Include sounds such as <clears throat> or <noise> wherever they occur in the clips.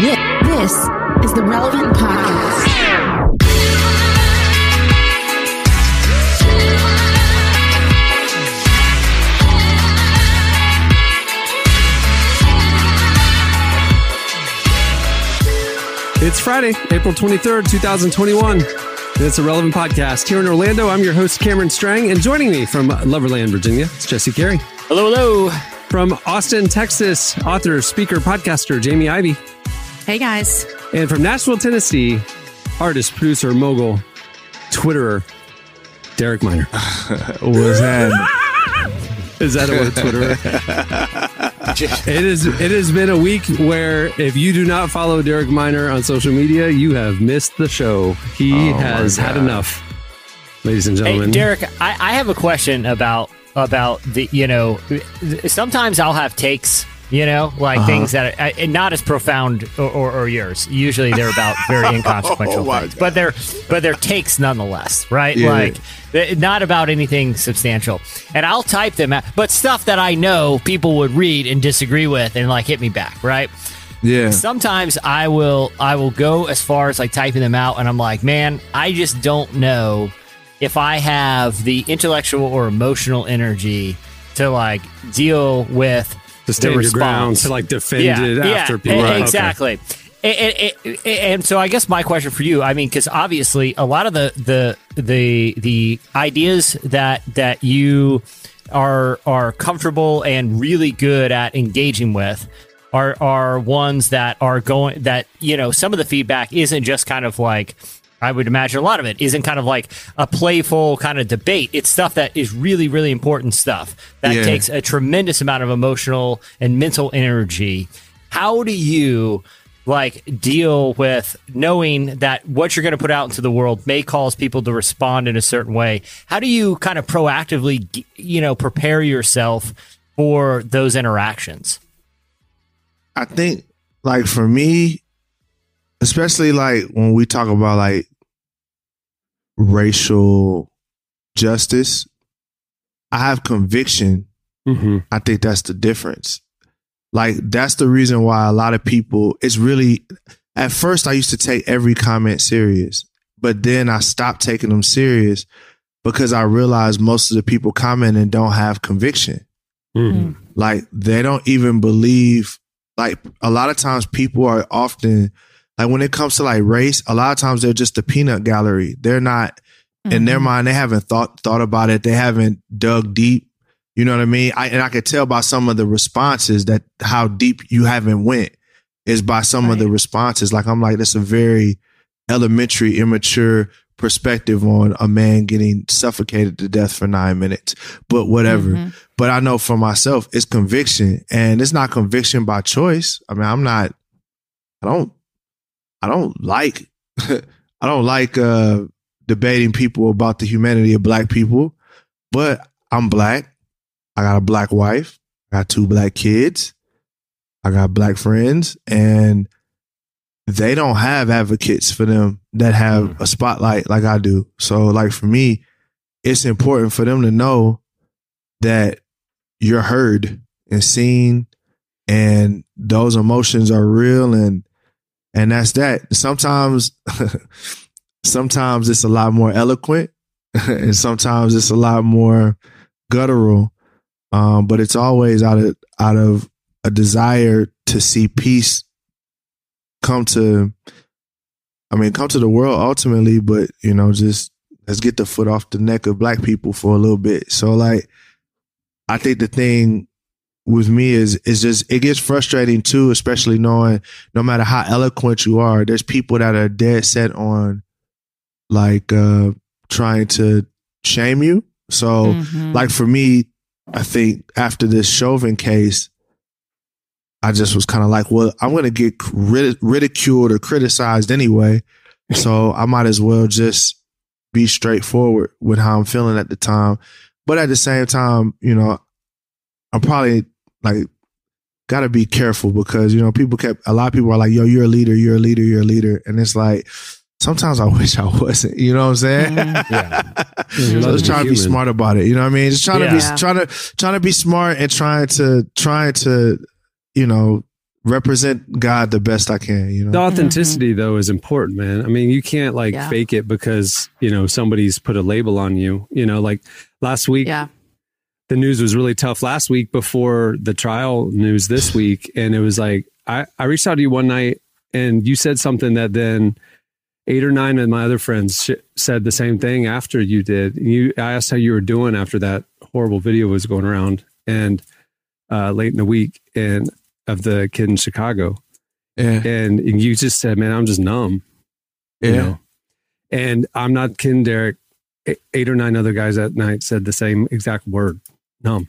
This is the Relevant Podcast. It's Friday, April 23rd, 2021. It's a relevant podcast. Here in Orlando, I'm your host, Cameron Strang, and joining me from Loverland, Virginia, it's Jesse Carey. Hello, hello. From Austin, Texas, author, speaker, podcaster, Jamie Ivey. Hey guys. And from Nashville, Tennessee, artist, producer, mogul, Twitterer, Derek Minor. <laughs> What's that? <laughs> Is that a word, Twitterer? <laughs> it is. It has been a week where if you do not follow Derek Minor on social media, you have missed the show. He Oh, has had enough, ladies and Hey, gentlemen. Derek, I, I have a question about about the you know sometimes I'll have takes you know like Uh-huh. things that are uh, not as profound or, or, or yours. Usually they're about very <laughs> inconsequential Oh, things, God. but they're but they're takes nonetheless, right? Yeah. Like not about anything substantial. And I'll type them out, but stuff that I know people would read and disagree with and like hit me back, right? Yeah. sometimes I will I will go as far as like typing them out and I'm like, man, I just don't know if I have the intellectual or emotional energy to like deal with the your ground, to like defend it after people. Okay. exactly. And, and- and- and so I guess my question for you, I mean, because obviously a lot of the the the the ideas that that you are are comfortable and really good at engaging with are are ones that are going that you know some of the feedback isn't just kind of like I would imagine a lot of it isn't kind of like a playful kind of debate. It's stuff that is really, really important stuff that Yeah. takes a tremendous amount of emotional and mental energy. How do you like deal with knowing that what you're going to put out into the world may cause people to respond in a certain way? How do you kind of proactively, you know, prepare yourself for those interactions? I think like for me, especially like when we talk about like racial justice, I have conviction. Mhm. I think that's the difference. Like that's the reason why a lot of people it's really at first I used to take every comment serious, but then I stopped taking them serious because I realized most of the people commenting don't have conviction. Mhm. like they don't even believe like a lot of times people are often like when it comes to like race a lot of times they're just a peanut gallery they're not in their mind they haven't thought thought about it they haven't dug deep you know what i mean I, and i could tell by some of the responses that how deep you haven't went is by some of the responses like i'm like that's a very elementary immature perspective on a man getting suffocated to death for nine minutes but whatever Mhm. but I know for myself, it's conviction, and it's not conviction by choice. I mean, I'm not. I don't. I don't like. <laughs> I don't like uh debating people about the humanity of black people, but I'm black. I got a black wife. I got two black kids. I got black friends, and they don't have advocates for them that have a spotlight like I do. So, like for me, it's important for them to know that you're heard and seen and those emotions are real and and that's that. Sometimes <laughs> sometimes it's a lot more eloquent <laughs> and sometimes it's a lot more guttural. Um but it's always out of out of a desire to see peace come to i mean come to the world ultimately but you know just let's get the foot off the neck of black people for a little bit. So like I think the thing with me is is just it gets frustrating too, especially knowing no matter how eloquent you are, there's people that are dead set on like uh trying to shame you. So Mhm. like for me, I think after this Chauvin case, I just was kind of like, well, I'm gonna get rid- ridiculed or criticized anyway, so I might as well just be straightforward with how I'm feeling at the time. But at the same time, you know, I'm probably like got to be careful because you know people kept a lot of people are like, "Yo, you're a leader, you're a leader, you're a leader," and it's like sometimes I <laughs> wish I wasn't. You know what I'm saying? Mhm. Yeah. <laughs> <laughs> You're so just to be trying to be human. smart about it. You know what I mean? Just trying Yeah. to be trying to trying to be smart and trying to trying to you know represent God the best I can. You know, the authenticity mm-hmm. though is important, man. I mean, you can't like yeah. fake it because you know somebody's put a label on you. You know, like last week, yeah. The news was really tough last week before the trial news this <sighs> week, and it was like I I reached out to you one night and you said something that then eight or nine of my other friends sh- said the same thing after you did. You I asked how you were doing after that horrible video was going around and uh, late in the week and of the kid in Chicago. Yeah. And, and you just said, man, I'm just numb. Yeah. You know? And I'm not kidding, Derek. Eight or nine other guys that night said the same exact word, numb.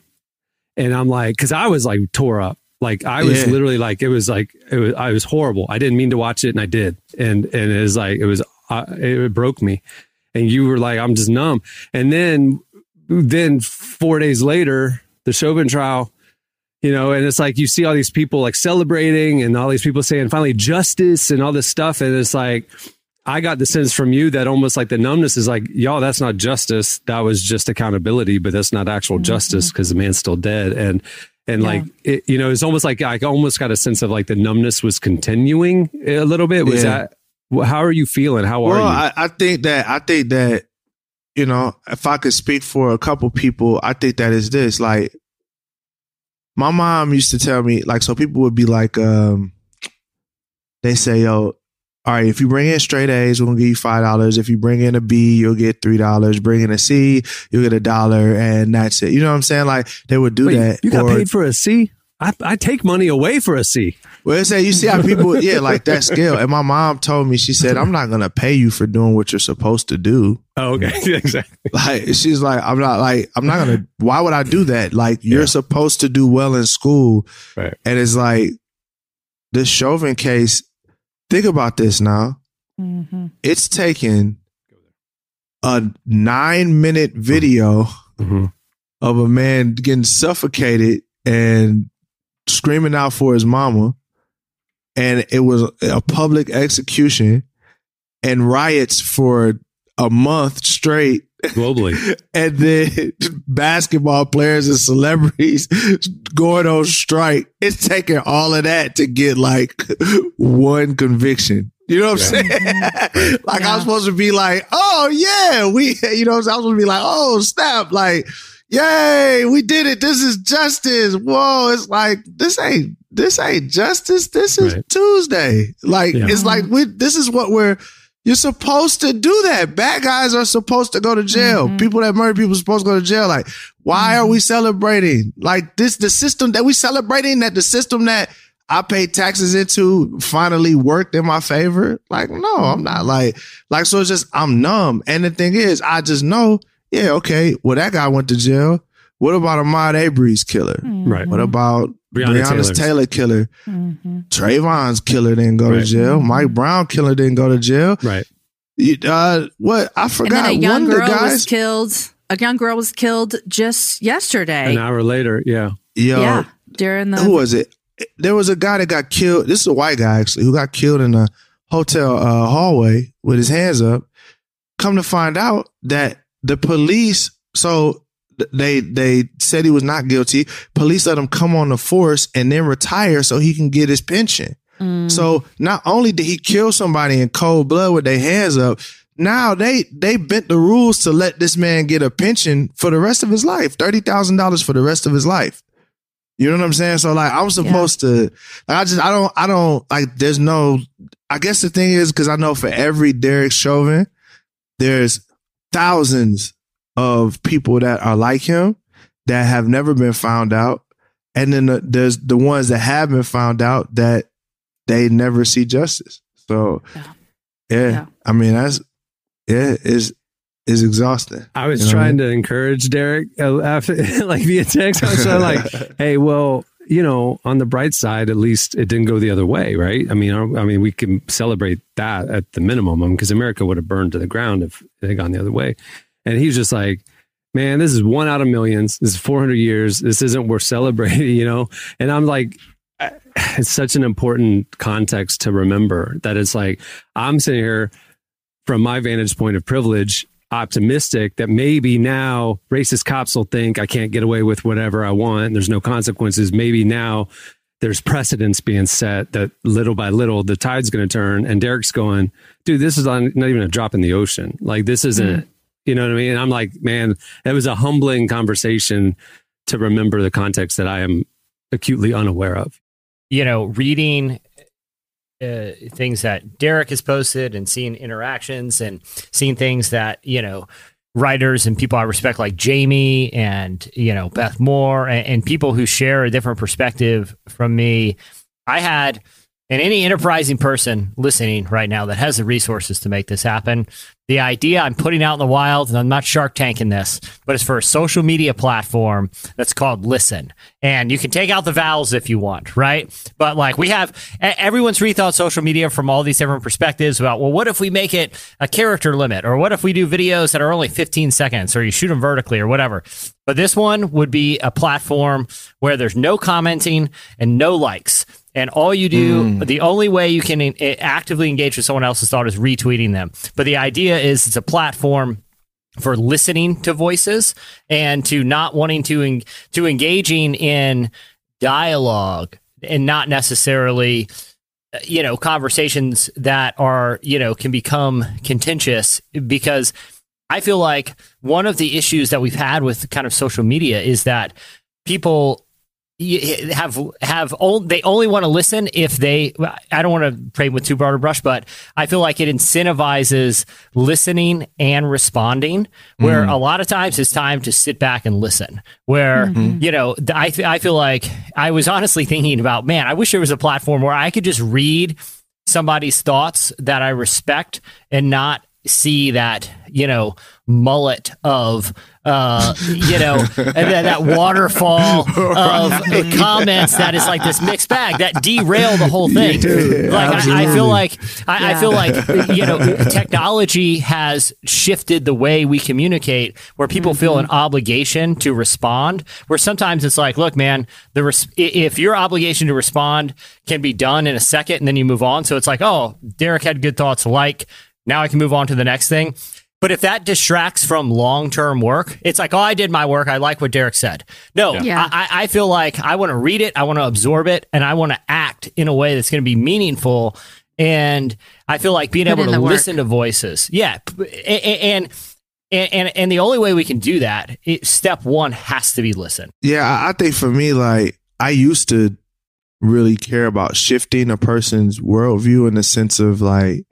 And I'm like, because I was like tore up. Like I was yeah. literally like, it was like, it was, I was horrible. I didn't mean to watch it and I did. And, and it was like, it was, uh, it broke me. And you were like, I'm just numb. And then, then four days later, the Chauvin trial, you know, and it's like you see all these people like celebrating and all these people saying finally justice and all this stuff. And it's like, I got the sense from you that almost like the numbness is like, y'all, that's not justice. That was just accountability, but that's not actual mm-hmm. justice because the man's still dead. And, and yeah. like, it, you know, it's almost like I almost got a sense of like the numbness was continuing a little bit. Was yeah. that, how are you feeling? How well, are you? I, I think that, I think that, you know, if I could speak for a couple people, I think that is this like, my mom used to tell me like so people would be like um they say yo all right if you bring in straight a's we're gonna give you five dollars if you bring in a b you'll get three dollars bring in a c you'll get a dollar and that's it you know what i'm saying like they would do Wait, that you got or, paid for a c I, I take money away for a C. Well, it's say you see how people, yeah, like that scale. And my mom told me, she said, "I'm not gonna pay you for doing what you're supposed to do." Oh, okay, <laughs> exactly. Like she's like, I'm not like, I'm not gonna. Why would I do that? Like you're yeah. supposed to do well in school, right. and it's like this Chauvin case. Think about this now. Mm-hmm. It's taken a nine minute video mm-hmm. of a man getting suffocated and screaming out for his mama, and it was a public execution and riots for a month straight globally. <laughs> and then basketball players and celebrities going on strike. It's taking all of that to get like one conviction. You know what I'm saying? <laughs> like yeah. I'm supposed to be like, oh yeah, we, <laughs> you know, I was supposed to be like, oh snap, like yay, we did it. This is justice. Whoa, it's like this ain't this ain't justice. This is right. Tuesday. Like yeah. it's like we this is what we're you're supposed to do that. Bad guys are supposed to go to jail. Mm-hmm. People that murder people are supposed to go to jail. Like, why mm-hmm. are we celebrating? Like this the system that we celebrating that the system that I paid taxes into finally worked in my favor. Like, no, I'm not like, like, so it's just, I'm numb. And the thing is, I just know yeah, okay. Well, that guy went to jail. What about Ahmaud Arbery's killer? Mm-hmm. Right. What about Breonna, Breonna Taylor killer? Mm-hmm. Trayvon's killer didn't go right. to jail. Mm-hmm. Mike Brown killer didn't go to jail. Right. Uh, what I forgot. And then a young girl guys, was killed. A young girl was killed just yesterday. An hour later, yeah. Yo, yeah. During the who was it? There was a guy that got killed. This is a white guy actually who got killed in a hotel uh, hallway with his hands up. Come to find out that the police, so they they said he was not guilty. Police let him come on the force and then retire so he can get his pension. Mm. So not only did he kill somebody in cold blood with their hands up, now they they bent the rules to let this man get a pension for the rest of his life, thirty thousand dollars for the rest of his life. You know what I'm saying? So like I'm supposed yeah. to like I just I don't I don't like there's no I guess the thing is because I know for every Derek Chauvin, there's thousands of people that are like him that have never been found out. And then the, there's the ones that have been found out that they never see justice. So, yeah, yeah, yeah. I mean, that's, yeah, is is exhausting. I was you know trying I mean? to encourage Derek uh, after, <laughs> like via text. I was like, <laughs> "Hey, well, you know, on the bright side, at least it didn't go the other way, right? I mean, I, I mean, we can celebrate that at the minimum, because I mean, America would have burned to the ground if it had gone the other way. And he's just like, man, this is one out of millions. This is 400 years. This isn't worth celebrating, <laughs> you know? And I'm like, <sighs> it's such an important context to remember that it's like, I'm sitting here from my vantage point of privilege optimistic that maybe now racist cops will think I can't get away with whatever I want there's no consequences. Maybe now there's precedents being set that little by little the tide's going to turn. And Derek's going, dude, this is on, not even a drop in the ocean. Like this isn't, mm. You know what I mean? And I'm like, man, it was a humbling conversation to remember the context that I am acutely unaware of. You know, reading uh, things that Derek has posted and seeing interactions and seeing things that, you know, writers and people I respect like Jamie and, you know, Beth Moore and, and people who share a different perspective from me. I had and any enterprising person listening right now that has the resources to make this happen, the idea I'm putting out in the wild, and I'm not Shark Tanking this, but it's for a social media platform that's called Listen. And you can take out the vowels if you want, right? But like we have, everyone's rethought social media from all these different perspectives about, well, what if we make it a character limit? Or what if we do videos that are only 15 seconds or you shoot them vertically or whatever? But this one would be a platform where there's no commenting and no likes. And all you do, mm. the only way you can actively engage with someone else's thought is retweeting them. But the idea is it's a platform for listening to voices and to not wanting to en- to engaging in dialogue and not necessarily you know conversations that are you know can become contentious because I feel like one of the issues that we've had with kind of social media is that people have have old, they only want to listen if they I don't want to pray with too broad a brush, but I feel like it incentivizes listening and responding. Where mm. a lot of times it's time to sit back and listen. Where mm-hmm. you know I I feel like I was honestly thinking about man, I wish there was a platform where I could just read somebody's thoughts that I respect and not see that you know mullet of uh, you know, <laughs> and then that waterfall <laughs> of comments that is like this mixed bag that derail the whole thing. Yeah, like I, I, feel like I, yeah. I, feel like you know, <laughs> technology has shifted the way we communicate, where people mm-hmm. feel an obligation to respond. Where sometimes it's like, look, man, the res- if your obligation to respond can be done in a second, and then you move on. So it's like, oh, Derek had good thoughts, like. Now I can move on to the next thing. But if that distracts from long term work, it's like, oh, I did my work. I like what Derek said. No, yeah. I, I feel like I want to read it, I want to absorb it, and I want to act in a way that's going to be meaningful. And I feel like being Put able to listen to voices. Yeah. And, and, and, and the only way we can do that, it, step one has to be listen. Yeah. I think for me, like, I used to really care about shifting a person's worldview in the sense of like,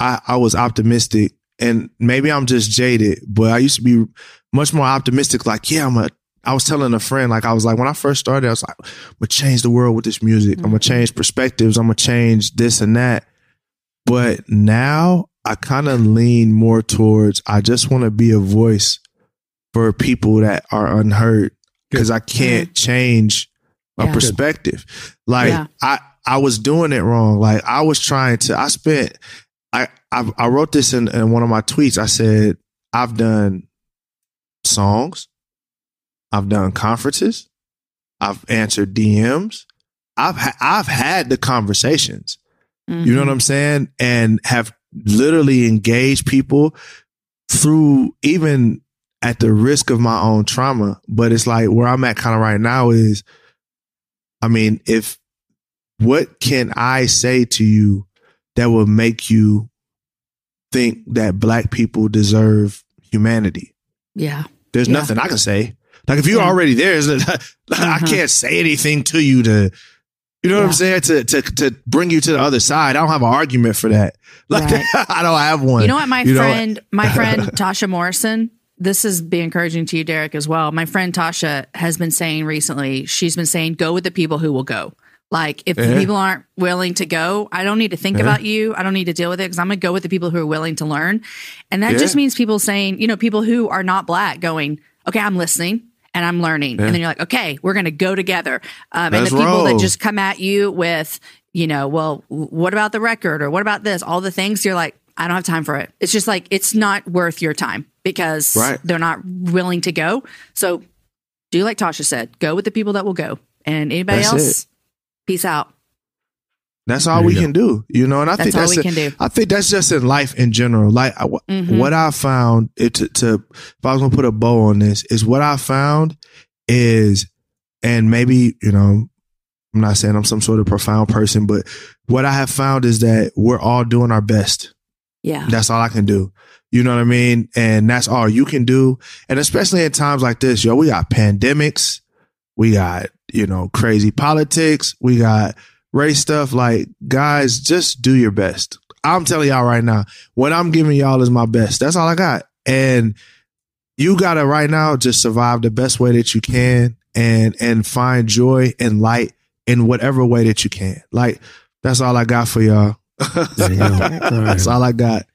I, I was optimistic and maybe I'm just jaded, but I used to be much more optimistic. Like, yeah, I'm a, I was telling a friend, like, I was like, when I first started, I was like, I'm gonna change the world with this music. Mm-hmm. I'm gonna change perspectives. I'm gonna change this and that. But now I kind of lean more towards, I just want to be a voice for people that are unheard because I can't change a yeah. perspective. Like, yeah. I, I was doing it wrong. Like I was trying to, I spent I, I, wrote this in, in one of my tweets. I said, I've done songs. I've done conferences. I've answered DMs. I've, ha- I've had the conversations. Mm-hmm. You know what mm-hmm. I'm saying? And have literally engaged people through even at the risk of my own trauma. But it's like where I'm at kind of right now is, I mean, if what can I say to you that will make you think that black people deserve humanity. Yeah. There's yeah. nothing I can say. Like if you're yeah. already there, <laughs> uh-huh. I can't say anything to you to, you know yeah. what I'm saying? To, to, to bring you to the other side. I don't have an argument for that. <laughs> Like right. <laughs> I don't have one. You know what? My you friend, my friend Tasha Morrison, this is be encouraging to you, Derek, as well. My friend Tasha has been saying recently, she's been saying, go with the people who will go. Like if uh-huh. people aren't willing to go, I don't need to think uh-huh. about you. I don't need to deal with it because I'm gonna go with the people who are willing to learn. And that yeah. just means people saying, you know, people who are not black going, okay, I'm listening and I'm learning. And then you're like, okay, we're gonna go together. Um, and the people roll. that just come at you with, you know, well, what about the record or what about this? All the things you're like, I don't have time for it. It's just like it's not worth your time because right. they're not willing to go. So do like Tasha said, go with the people that will go. And anybody That's else, it Peace out. That's all we go. can do, you know. And I that's think that's we a, I think that's just in life in general. Like mm-hmm. what I found, it, to, to if I was gonna put a bow on this, is what I found is, and maybe you know, I'm not saying I'm some sort of profound person, but what I have found is that we're all doing our best. Yeah. That's all I can do. You know what I mean? And that's all you can do. And especially at times like this, yo, we got pandemics. We got, you know, crazy politics. We got race stuff. Like, guys, just do your best. I'm telling y'all right now, what I'm giving y'all is my best. That's all I got. And you gotta right now just survive the best way that you can and and find joy and light in whatever way that you can. Like, that's all I got for y'all. <laughs> That's all I got.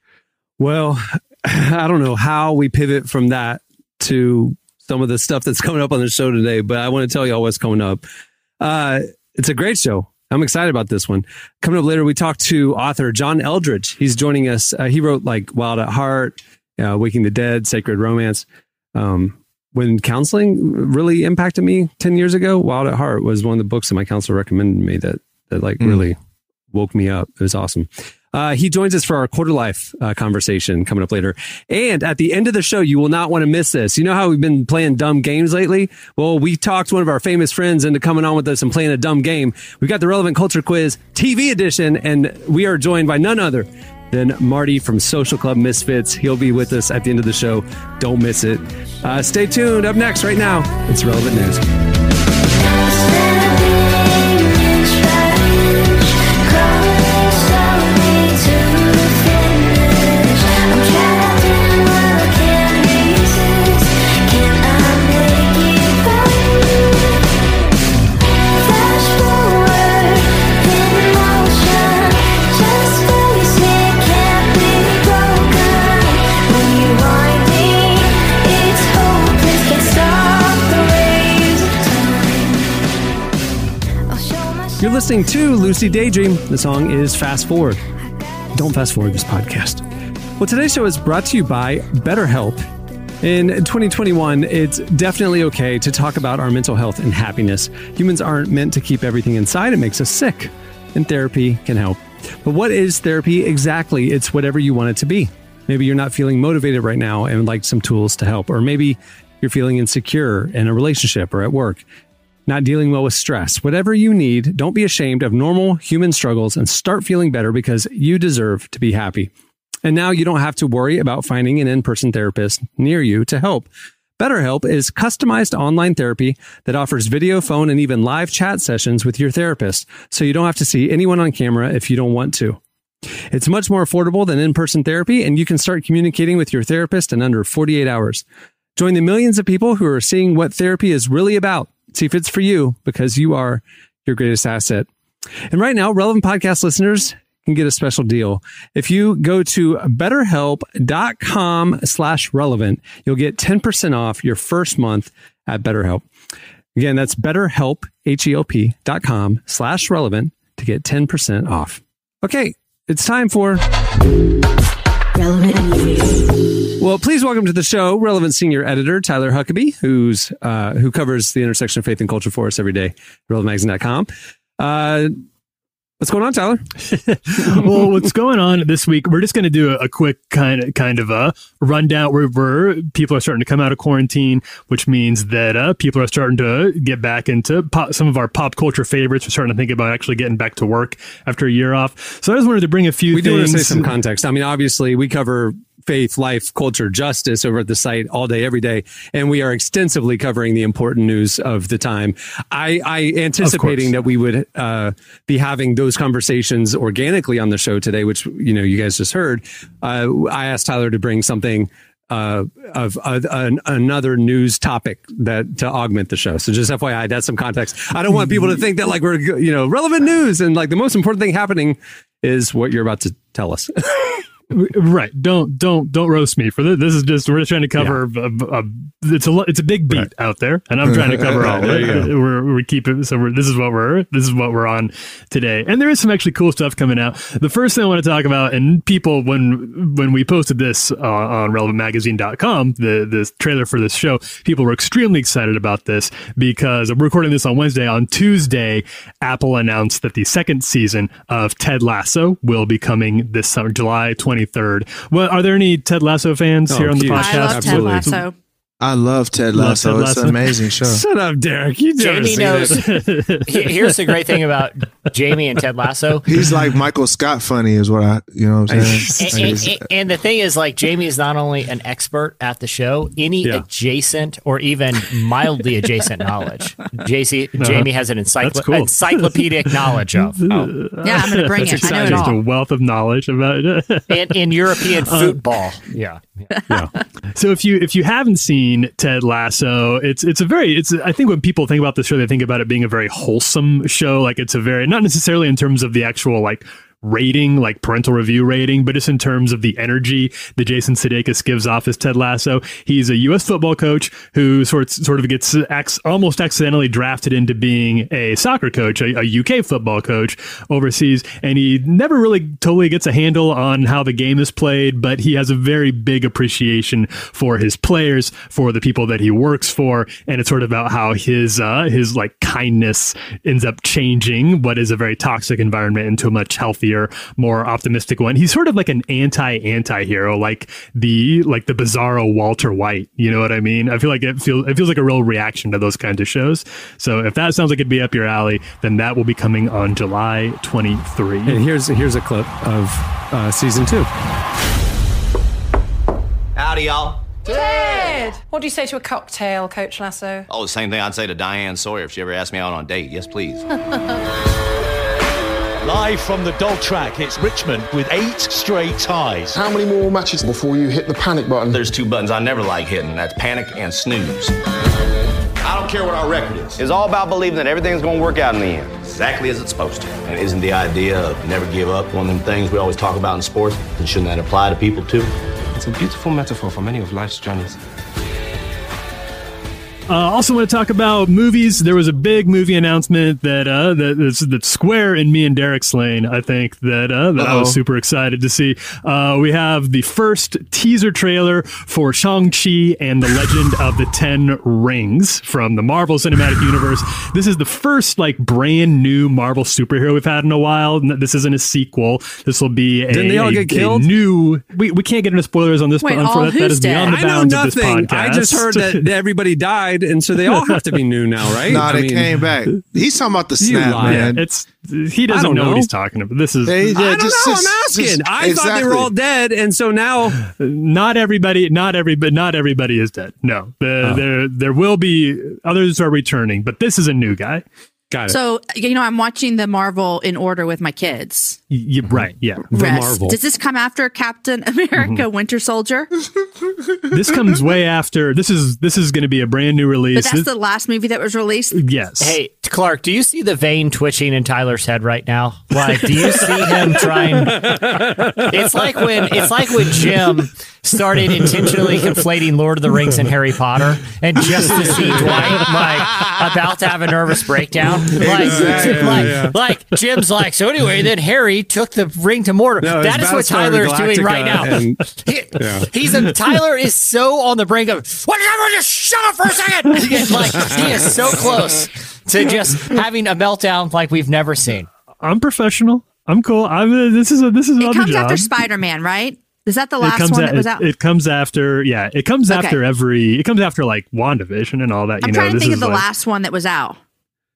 Well, <laughs> I don't know how we pivot from that to some of the stuff that's <laughs> coming up on the show today, but I want to tell y'all what's coming up. Uh, it's a great show. I'm excited about this one. Coming up later, we talk to author John Eldredge. He's joining us. Uh, he wrote like Wild at Heart, uh, Waking the Dead, Sacred Romance. Um, when counseling really impacted me 10 years ago, Wild at Heart was one of the books that my counselor recommended me that, that like mm. really woke me up. It was awesome. Uh, he joins us for our quarter life uh, conversation coming up later. And at the end of the show, you will not want to miss this. You know how we've been playing dumb games lately? Well, we talked one of our famous friends into coming on with us and playing a dumb game. We've got the relevant culture quiz TV edition, and we are joined by none other than Marty from Social Club Misfits. He'll be with us at the end of the show. Don't miss it. Uh, stay tuned. Up next, right now, it's relevant news. You're listening to Lucy Daydream. The song is Fast Forward. Don't fast forward this podcast. Well, today's show is brought to you by BetterHelp. In 2021, it's definitely okay to talk about our mental health and happiness. Humans aren't meant to keep everything inside, it makes us sick, and therapy can help. But what is therapy exactly? It's whatever you want it to be. Maybe you're not feeling motivated right now and would like some tools to help, or maybe you're feeling insecure in a relationship or at work not dealing well with stress. Whatever you need, don't be ashamed of normal human struggles and start feeling better because you deserve to be happy. And now you don't have to worry about finding an in person therapist near you to help. BetterHelp is customized online therapy that offers video, phone, and even live chat sessions with your therapist, so you don't have to see anyone on camera if you don't want to. It's much more affordable than in person therapy, and you can start communicating with your therapist in under 48 hours. Join the millions of people who are seeing what therapy is really about See if it's for you because you are your greatest asset. And right now, relevant podcast listeners can get a special deal. If you go to betterhelp.com slash relevant, you'll get 10% off your first month at BetterHelp. Again, that's betterhelp, H-E-L-P dot com slash relevant to get 10% off. Okay, it's time for relevant news. Well, please welcome to the show, relevant senior editor Tyler Huckabee, who's uh, who covers the intersection of faith and culture for us every day, relevantmagazine.com. Uh, What's going on, Tyler? <laughs> well, what's going on this week? We're just going to do a, a, quick kind of kind of a rundown. Where we're people are starting to come out of quarantine, which means that uh, people are starting to get back into pop, some of our pop culture favorites. We're starting to think about actually getting back to work after a year off. So I just wanted to bring a few. We things. do want to say some context. I mean, obviously, we cover faith, life, culture, justice over at the site all day, every day. And we are extensively covering the important news of the time. I, I anticipating that we would uh, be having those conversations organically on the show today, which, you know, you guys just heard. Uh, I asked Tyler to bring something uh, of uh, an, another news topic that to augment the show. So just FYI, that's some context. I don't want people to think that like we're you know relevant news and like the most important thing happening is what you're about to tell us. <laughs> right. Don't don't don't roast me for this this is just we're just trying to cover yeah. a, a, it's a it's a big beat right. out there and i'm trying to cover all of it. we're we keep it so we're this is what we're this is what we're on today. And there is some actually cool stuff coming out. The first thing i want to talk about and people when when we posted this uh, on relevantmagazine.com the the trailer for this show people were extremely excited about this because we're recording this on wednesday. On tuesday apple announced that the second season of ted lasso will be coming this summer july 20 23rd. Well, are there any Ted Lasso fans oh, here on the huge. podcast? I love Absolutely. Ted Lasso. I love Ted Lasso. Ted It's an amazing <laughs> show. Shut up, Derek. You never Jamie knows. <laughs> <laughs> Here's the great thing about Jamie and Ted Lasso. He's like Michael Scott funny, is what I, you know what I'm saying? And, and- and- and the thing is, like, Jamie is not only an expert at the show, any Yeah. adjacent or even mildly adjacent knowledge, JC, Uh-huh. Jamie has an encyclo- That's cool. encyclopedic knowledge of. Oh. Yeah, I'm going to bring That's it. I know it exciting. Just a wealth of knowledge about it. In, in European Uh, football. Yeah. So if you if you haven't seen Ted Lasso, it's it's a very it's I think when people think about the show, they think about it being a very wholesome show. Like it's a very not necessarily in terms of the actual like rating, like parental review rating, but just in terms of the energy that Jason Sudeikis gives off as Ted Lasso. He's a U.S. football coach who sort sort of gets acts, almost accidentally drafted into being a soccer coach, a, a UK football coach overseas, and he never really totally gets a handle on how the game is played, but he has a very big appreciation for his players, for the people that he works for, and it's sort of about how his uh, his like kindness ends up changing what is a very toxic environment into a much healthier, more optimistic one. He's sort of like an anti anti hero, like the like the bizarro Walter White. You know what I mean? I feel like it feels it feels like a real reaction to those kinds of shows. So if that sounds like it'd be up your alley, then that will be coming on July twenty three. And here's here's a clip of uh, season two. Howdy, y'all. Ted! What do you say to a cocktail, Coach Lasso? Oh, the same thing I'd say to Diane Sawyer if she ever asked me out on a date. Yes, please. <laughs> Live from the dog track, it's Richmond with eight straight ties. How many more matches before you hit the panic button? There's two buttons I never like hitting. That's panic and snooze. I don't care what our record is. It's all about believing that everything's going to work out in the end, exactly as it's supposed to. And isn't the idea of never give up one of them things we always talk about in sports? And shouldn't that apply to people too? It's a beautiful metaphor for many of life's journeys. Uh, also, want to talk about movies. There was a big movie announcement that uh, that that's, that's Square and me and Derek's lane. I think that uh, that I was super excited to see. Uh, we have the first teaser trailer for Shang Chi and the Legend of the Ten Rings from the Marvel Cinematic Universe. This is the first like brand new Marvel superhero we've had in a while. This isn't a sequel. This will be a, Didn't they all a- get a killed? new. We, we can't get into spoilers on this. Wait, but all that, that who's is beyond the I know bounds of this nothing. podcast. I just heard that everybody died, and so they all have to be new now, <laughs> right? Nah, I they mean, came back. He's talking about the snap, lie. man. It's he doesn't don't know, what he's talking about. This is They- I don't just- know. just- I'm asking. just- I thought they were all dead, and so now not everybody. Not every, but Not everybody is dead. No, the, oh. there there will be others are returning, but this is a new guy. Got it. So, you know, I'm watching the Marvel in order with my kids. You- right? Yeah. the Rest. Marvel. Does this come after Captain America mm-hmm. Winter Soldier? <laughs> this comes way after. This is this is going to be a brand new release. But that's This- the last movie that was released. yes. Hey, Clark, do you see the vein twitching in Tyler's head right now? Like, do you see him trying? <laughs> It's like when it's like when Jim started intentionally conflating Lord of the Rings and Harry Potter, and just to see Dwight like about to have a nervous breakdown. Like, <laughs> Exactly, like, yeah. like Jim's like, so anyway, then Harry took the ring to Mordor. No, that is what Tyler is doing right now. and- He- yeah. He's a, Tyler is so on the brink of what? Did everyone just shut up for a second. like he is so close to just having a meltdown like we've never seen. I'm professional. I'm cool. I'm. Uh, this is a this is It another comes job. after Spider Man, right? Is that the last one a- that was out? It, comes after. Yeah, it comes Okay. after every. It comes after like Wandavision and all that. I'm you know, trying to this think is of the like- last one that was out.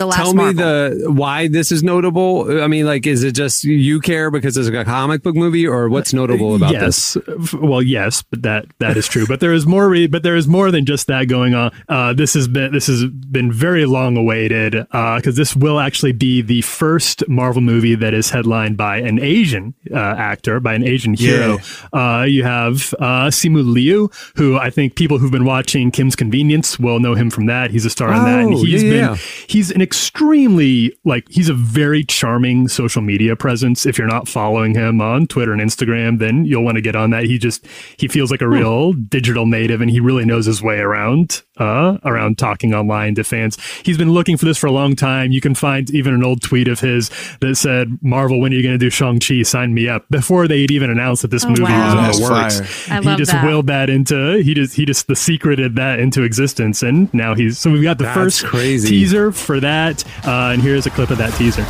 The last Tell me Marvel. the why this is notable. I mean, like, is it just you care because it's a comic book movie, or what's notable about this? yes. F- Well, yes, but that that is true. But there is more. Re- but there is more than just that going on. Uh, this has been this has been very long awaited because this will actually be the first Marvel movie that is headlined by an Asian uh, actor, by an Asian hero. Uh, you have uh, Simu Liu, who I think people who've been watching Kim's Convenience will know him from that. He's a star in that, and Oh, he's yeah, been yeah. he's an extremely like he's a very charming social media presence. If you're not following him on twitter and instagram then you'll want to get on that. He just he feels like a real digital native and he really knows his way around uh around talking online to fans. He's been looking for this for a long time. You can find even an old tweet of his that said marvel when are you going to do shang-chi? Sign me up. Before they'd even announced that this Oh, movie wow. was in the That's works. I he just that. willed that into he just he just the secreted that into existence and now he's so we've got the That's first crazy. teaser for that uh, and here's a clip of that teaser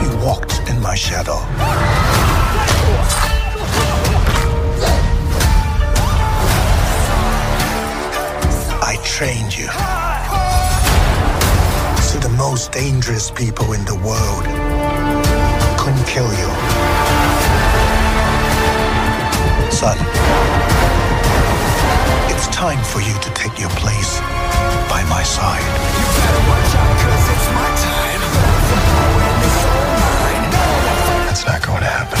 You walked in my shadow. I trained you. So the most dangerous people in the world couldn't kill you. Son, it's time for you to take your place by my side. You better watch out, cause it's my time. That's not going to happen.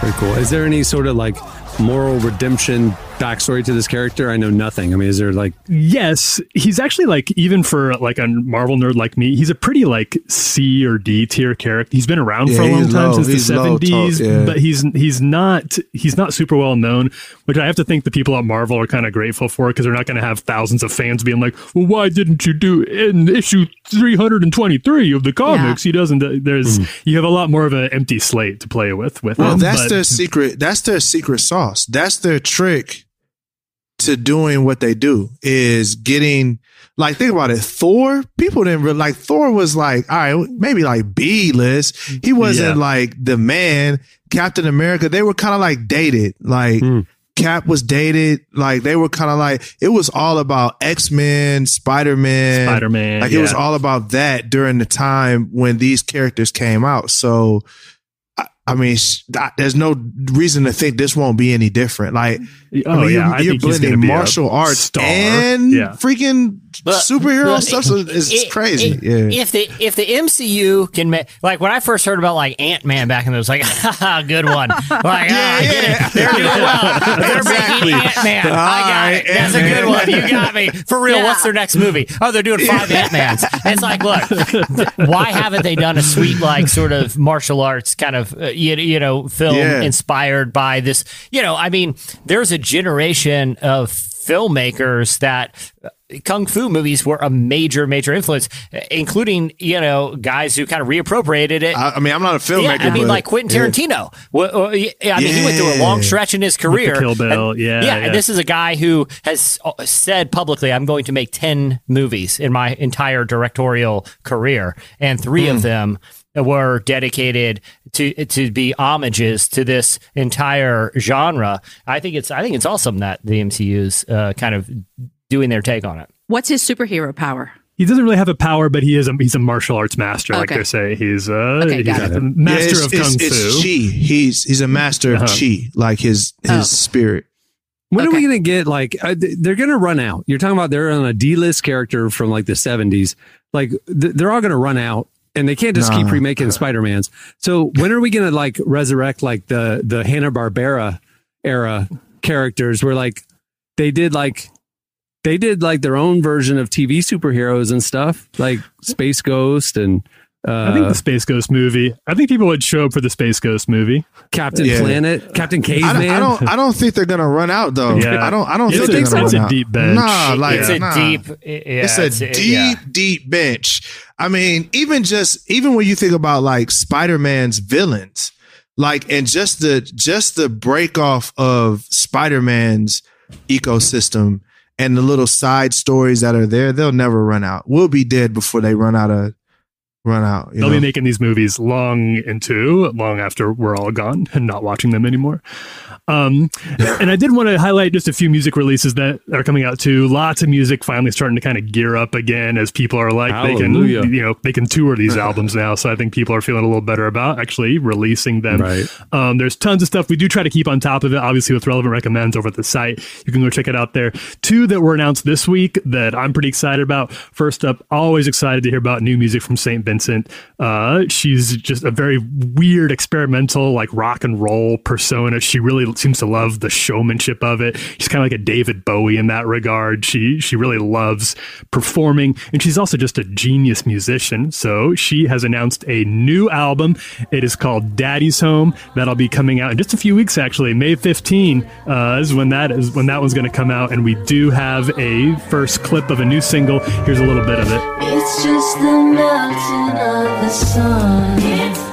Very cool. Is there any sort of like moral redemption backstory to this character? I know nothing. I mean, is there like Yes, he's actually like even for like a Marvel nerd like me, he's a pretty like C or D tier character. He's been around for a long time low. since He's the seventies, yeah. but he's he's not he's not super well known, which I have to think the people at Marvel are kind of grateful for because they're not going to have thousands of fans being like, "Well, why didn't you do in issue three hundred and twenty three of the comics?" He doesn't. There's hmm. you have a lot more of an empty slate to play with with. Well, him, that's but- their secret. That's their secret sauce. That's their trick to doing what they do is getting like think about it. Thor, people didn't really like Thor was like, all right, maybe like B list. He wasn't Yeah. like the man. Captain America, they were kind of like dated. Like hmm. Cap was dated. Like they were kind of like it was all about X Men, Spider Man, Spider-Man, Like it was all about that during the time when these characters came out. So I, I mean, sh- there's no reason to think this won't be any different. Like, Oh, I mean, yeah, you're, I you're think he's gonna blending martial arts star. and Yeah. freaking But- superhero but stuff. So it's it- crazy. it- yeah. If the if the MCU can make like when I first heard about like Ant Man back in the was like <laughs> haha, good one like ah, I get it. they're doing well they're <laughs> Exactly. making Ant Man I got Alright, it that's a good one you got me for real what's their next movie oh they're doing five Ant Mans it's like look why haven't they done a sweet like sort of martial arts kind of uh, you, you know film Yeah. inspired by this you know I mean there's a generation of filmmakers that uh, kung fu movies were a major major influence uh, including you know guys who kind of reappropriated it I, I mean, I'm not a filmmaker. yeah, I mean, but- like Quentin yeah. Tarantino. Well, uh, yeah, I mean, he went through a long stretch in his career. Kill Bill, And- yeah, yeah, yeah. And this is a guy who has uh, said publicly, "I'm going to make ten movies in my entire directorial career, and three Hmm. of them." Were dedicated to to be homages to this entire genre. I think it's I think it's awesome that the MCU's uh, kind of doing their take on it. What's his superhero power? He doesn't really have a power, but he is a he's a martial arts master, like they say. He's uh Okay, he's got a it. master Yeah, it's, of kung it's fu. chi. He's he's a master of Uh-huh. chi, like his his Oh. spirit. When are we going to get like uh, they're going to run out? You're talking about they're on a D-list character from like the 70s. Like th- they're all going to run out and they can't just keep remaking Spider-Mans. So when are we going to like resurrect like the the Hanna-Barbera era characters where like they did like they did like their own version of TV superheroes and stuff, like Space Ghost and uh, I think the Space Ghost movie. I think people would show up for the Space Ghost movie. Captain Yeah. Planet, Captain I don't, Caveman. I don't. I don't think they're gonna run out though. Yeah. I don't. I don't It's think a- they're it's gonna a run out. deep bench. Nah, like it's a nah. deep. Yeah, it's a deep, yeah. deep bench. I mean, even just even when you think about like Spider Man's villains, like and just the just the break off of Spider Man's ecosystem and the little side stories that are there, they'll never run out. We'll be dead before they run out of run out. You They'll know? be making these movies long into long after we're all gone and not watching them anymore. Um, <laughs> and I did want to highlight just a few music releases that are coming out too. Lots of music finally starting to kind of gear up again as people are like Hallelujah. they can you know they can tour these albums now. So I think people are feeling a little better about actually releasing them. Right. Um, there's tons of stuff. We do try to keep on top of it, obviously, with relevant recommends over at the site. You can go check it out there. Two that were announced this week that I'm pretty excited about. First up, always excited to hear about new music from St. Vincent. Uh, she's just a very weird, experimental, like rock and roll persona. She really seems to love the showmanship of it. She's kind of like a David Bowie in that regard. She she really loves performing, and she's also just a genius musician. So she has announced a new album. It is called Daddy's Home. That'll be coming out in just a few weeks. Actually, May 15 uh, is when that is when that one's going to come out, and we do have a first clip of a new single. Here's a little bit of it. It's just the of the sun.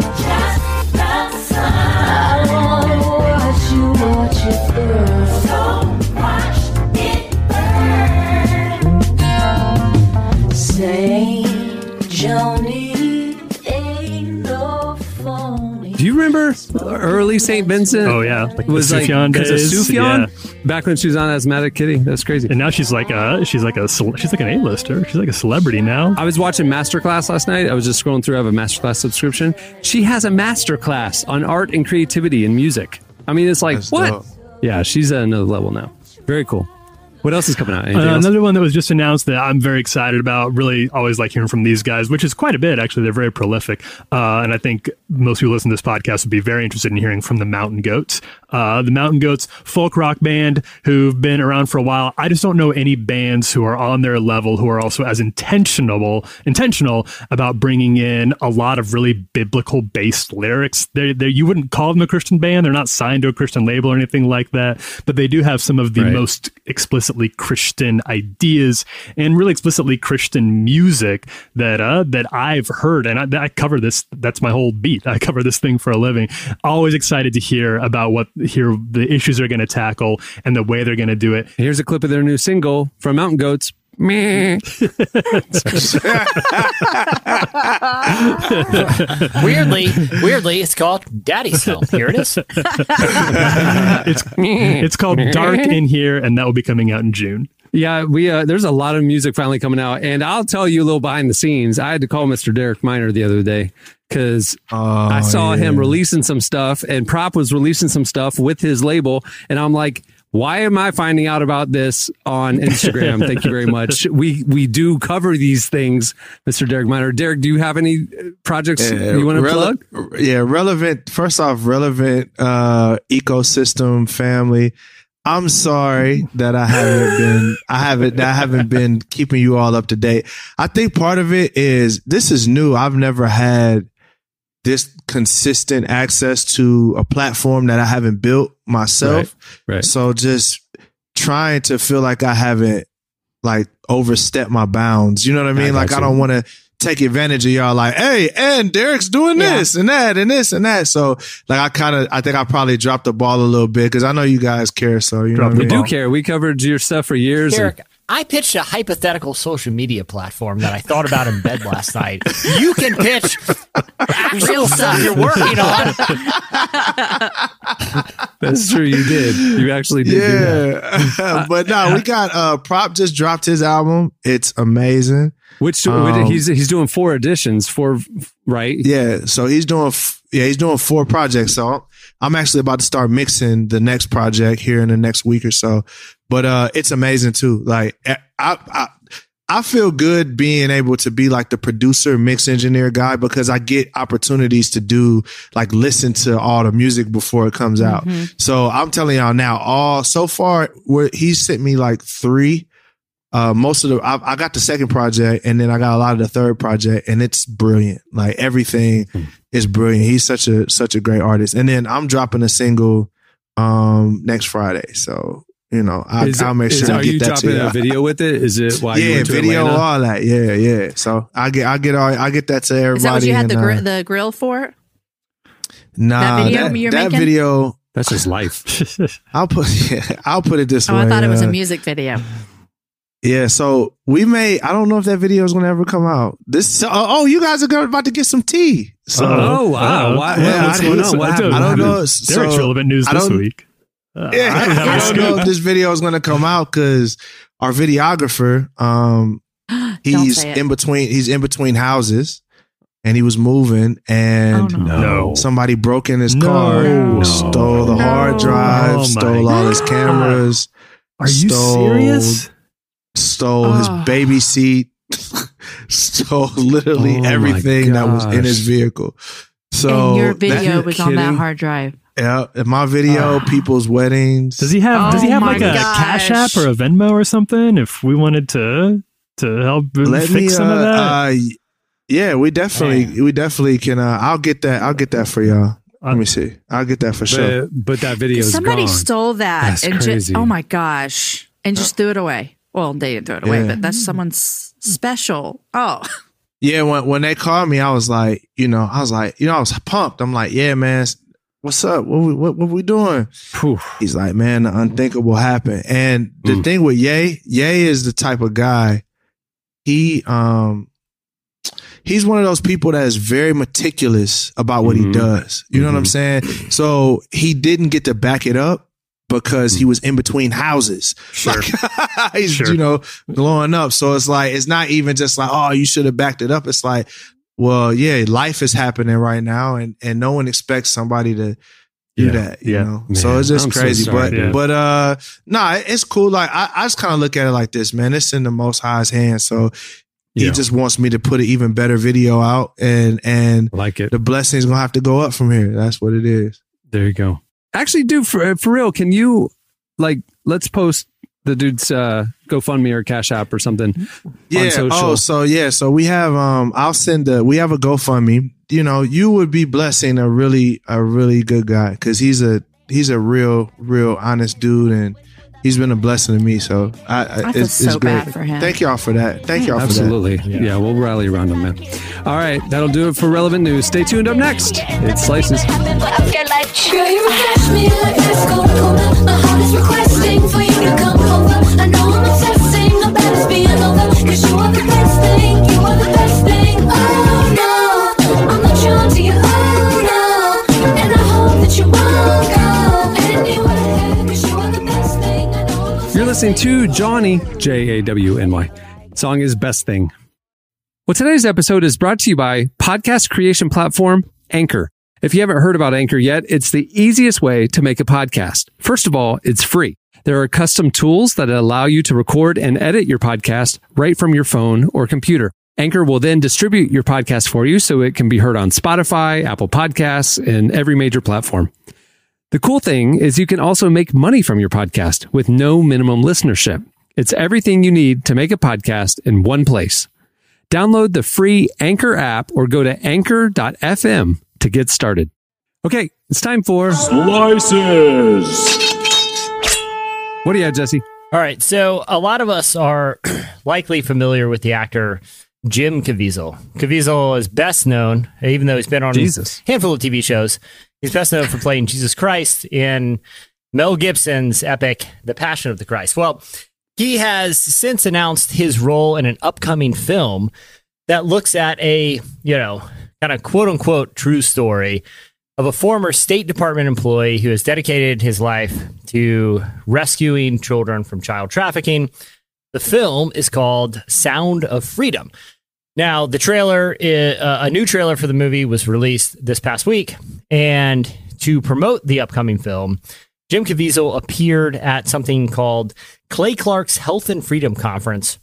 You remember early St. Vincent? Oh yeah, like was the like Sufjan because of. Sufjan. Yeah. back when she was on Asthmatic Kitty. That's crazy. And now she's like a she's like a she's like an A-lister. She's like a celebrity now. I was watching Masterclass last night. I was just scrolling through. I have a Masterclass subscription. She has a Masterclass on art and creativity and music. I mean, it's like That's what? dope. Yeah, she's at another level now. Very cool. What else is coming out? Uh, another one that was just announced that I'm very excited about. Really, always like hearing from these guys, which is quite a bit actually. They're very prolific, uh, and I think most people listen to this podcast would be very interested in hearing from the Mountain Goats. Uh, the Mountain Goats, folk rock band who've been around for a while. I just don't know any bands who are on their level who are also as intentional intentional about bringing in a lot of really biblical based lyrics. They they you wouldn't call them a Christian band. They're not signed to a Christian label or anything like that, but they do have some of the Right. most explicitly Christian ideas and really explicitly Christian music that uh, that I've heard, and I, I cover this. That's my whole beat. I cover this thing for a living. Always excited to hear about what hear the issues they're going to tackle and the way they're going to do it. Here's a clip of their new single from Mountain Goats. Meh. <laughs> weirdly, weirdly, it's called Daddy's Home. Here it is. <laughs> it's it's called Dark in Here, and that will be coming out in June. Yeah, we uh, there's a lot of music finally coming out, and I'll tell you a little behind the scenes. I had to call Mr. Derek Minor the other day because I saw yeah. him releasing some stuff, and Prop was releasing some stuff with his label, and I'm like. Why am I finding out about this on <laughs> Instagram? Thank you very much. We we do cover these things, Mr. Derek Minor. Derek, do you have any uh, projects Yeah, you want to rele- plug? Yeah, relevant. First off, relevant uh, ecosystem family. I'm sorry that I haven't been, I haven't, I haven't been keeping you all up to date. I think part of it is this is new. I've never had this consistent access to a platform that I haven't built myself. Right, right. So just trying to feel like I haven't like overstepped my bounds. You know what I mean? got like I don't want to take advantage of y'all like, hey, and Derek's doing Yeah. this and that and this and that. So like I kind of I think I probably dropped the ball a little bit because I know you guys care. So you know what I mean? We do care. We covered your stuff for years. and- Derek, I pitched a hypothetical social media platform that I thought about in bed last night. You can pitch <laughs> actual stuff you're working on. <laughs> That's true. You did. You actually did. do that. Yeah. <laughs> but no, we got uh Prop just dropped his album. It's amazing. Which Um, he's he's doing four editions, four right? Yeah, so he's doing f- yeah he's doing four projects. So I'm actually about to start mixing the next project here in the next week or so. But uh, it's amazing too. Like I I I feel good being able to be like the producer, mix engineer guy because I get opportunities to do like listen to all the music before it comes out. So I'm telling y'all now, all so far, where he sent me like three. Uh, most of the I, I got the second project, and then I got a lot of the third project, and it's brilliant. Like everything is brilliant. He's such a such a great artist. And then I'm dropping a single um next Friday, so you know I, Is- I'll make is- sure to are get you that dropping to you. a video with it? Is it why you yeah, went to video, Atlanta? all that. Yeah, yeah. So I get I get all I get that to everybody. Is that what you had the and, gri- uh, the grill for? Nah, that video that, you're that making? video. That's just life. <laughs> I'll put <laughs> yeah, I'll put it this Oh, way. I thought it was a uh, music video. Yeah, so we may. I don't know if that video is going to ever come out. This. So, oh, you guys are about to get some tea. So Oh, wow. Uh, Why- yeah, what's I- going on? What I? I don't know. Derek's So, relevant news this week. Uh, Yeah, I don't have I a don't know if this video is going to come out because our videographer, um, <gasps> he's in between. He's in between houses, and he was moving, and Oh, no. No. somebody broke in his No. car, No. stole the hard drive, Oh, stole all his cameras, Are you stole- serious? Stole his Oh. baby seat, <laughs> stole literally Oh everything that was in his vehicle. So and your that- video you're was on that hard drive. yeah, in my video, people's weddings. Does he have? does he Oh have my like a Cash App or a Venmo or something? If we wanted to to help Let fix me. some of uh, that, uh, yeah, we definitely, we definitely can. Uh, I'll get that. I'll get that for y'all. Let me see. I'll get that for sure. But, but that video is Somebody gone. stole that That's and just crazy. oh my gosh, and just threw it away. Well, they didn't throw it away, Yeah. but that's someone's special. Oh, <laughs> Yeah, when when they called me, I was like, you know, I was like, you know, I was pumped. I'm like, yeah, man, what's up? What we what, what we doing? Phew. He's like, man, the unthinkable happened. And the Mm. thing with Ye, Ye is the type of guy. He um he's one of those people that is very meticulous about what he Mhm. does. You know what I'm Mhm. saying? So he didn't get to back it up. Because he was in between houses. Sure. Like, <laughs> he's, Sure. you know, blowing up. So it's like, it's not even just like, oh, you should have backed it up. It's like, well, yeah, life is happening right now and, and no one expects somebody to do Yeah. that, you Yeah. know? Man, so it's just I'm so crazy. sorry, but, dude. but, uh, nah, it's cool. Like, I, I just kind of look at it like this, man. It's in the most high's hands. So he Yeah. just wants me to put an even better video out and, and like it. the blessing's gonna have to go up from here. That's what it is. There you go. Actually, dude, for for real, can you like let's post the dude's uh, GoFundMe or Cash App or something Yeah. on social. Oh, so yeah. So we have um I'll send a we have a GoFundMe. You know, you would be blessing a really a really good guy because he's a he's a real, real honest dude and he's been a blessing to me. So I, I, I feel it's, so it's great. bad for him. Thank y'all for that. Thank y'all for that. Absolutely. Yeah. we'll rally around him, man. All right, that'll do it for relevant news. Stay tuned up next. It's Slices. Girl, listening to Jawny, J A W N Y. Song is Best Thing. Well, today's episode is brought to you by podcast creation platform Anchor. If you haven't heard about Anchor yet, it's the easiest way to make a podcast. First of all, it's free. There are custom tools that allow you to record and edit your podcast right from your phone or computer. Anchor will then distribute your podcast for you so it can be heard on Spotify, Apple Podcasts, and every major platform. The cool thing is you can also make money from your podcast with no minimum listenership. It's everything you need to make a podcast in one place. Download the free Anchor app or go to anchor.fm to get started. Okay, it's time for Slices. What do you have, Jesse? All right, so a lot of us are <clears throat> likely familiar with the actor Jim Caviezel. Caviezel is best known, even though he's been on Jesus. a handful of TV shows, he's best known for playing Jesus Christ in Mel Gibson's epic The Passion of the Christ. Well, he has since announced his role in an upcoming film that looks at a, you know, kind of quote unquote true story of a former State Department employee who has dedicated his life to rescuing children from child trafficking. The film is called Sound of Freedom. Now, the trailer, uh, a new trailer for the movie was released this past week. And to promote the upcoming film, Jim Caviezel appeared at something called Clay Clark's Health and Freedom Conference,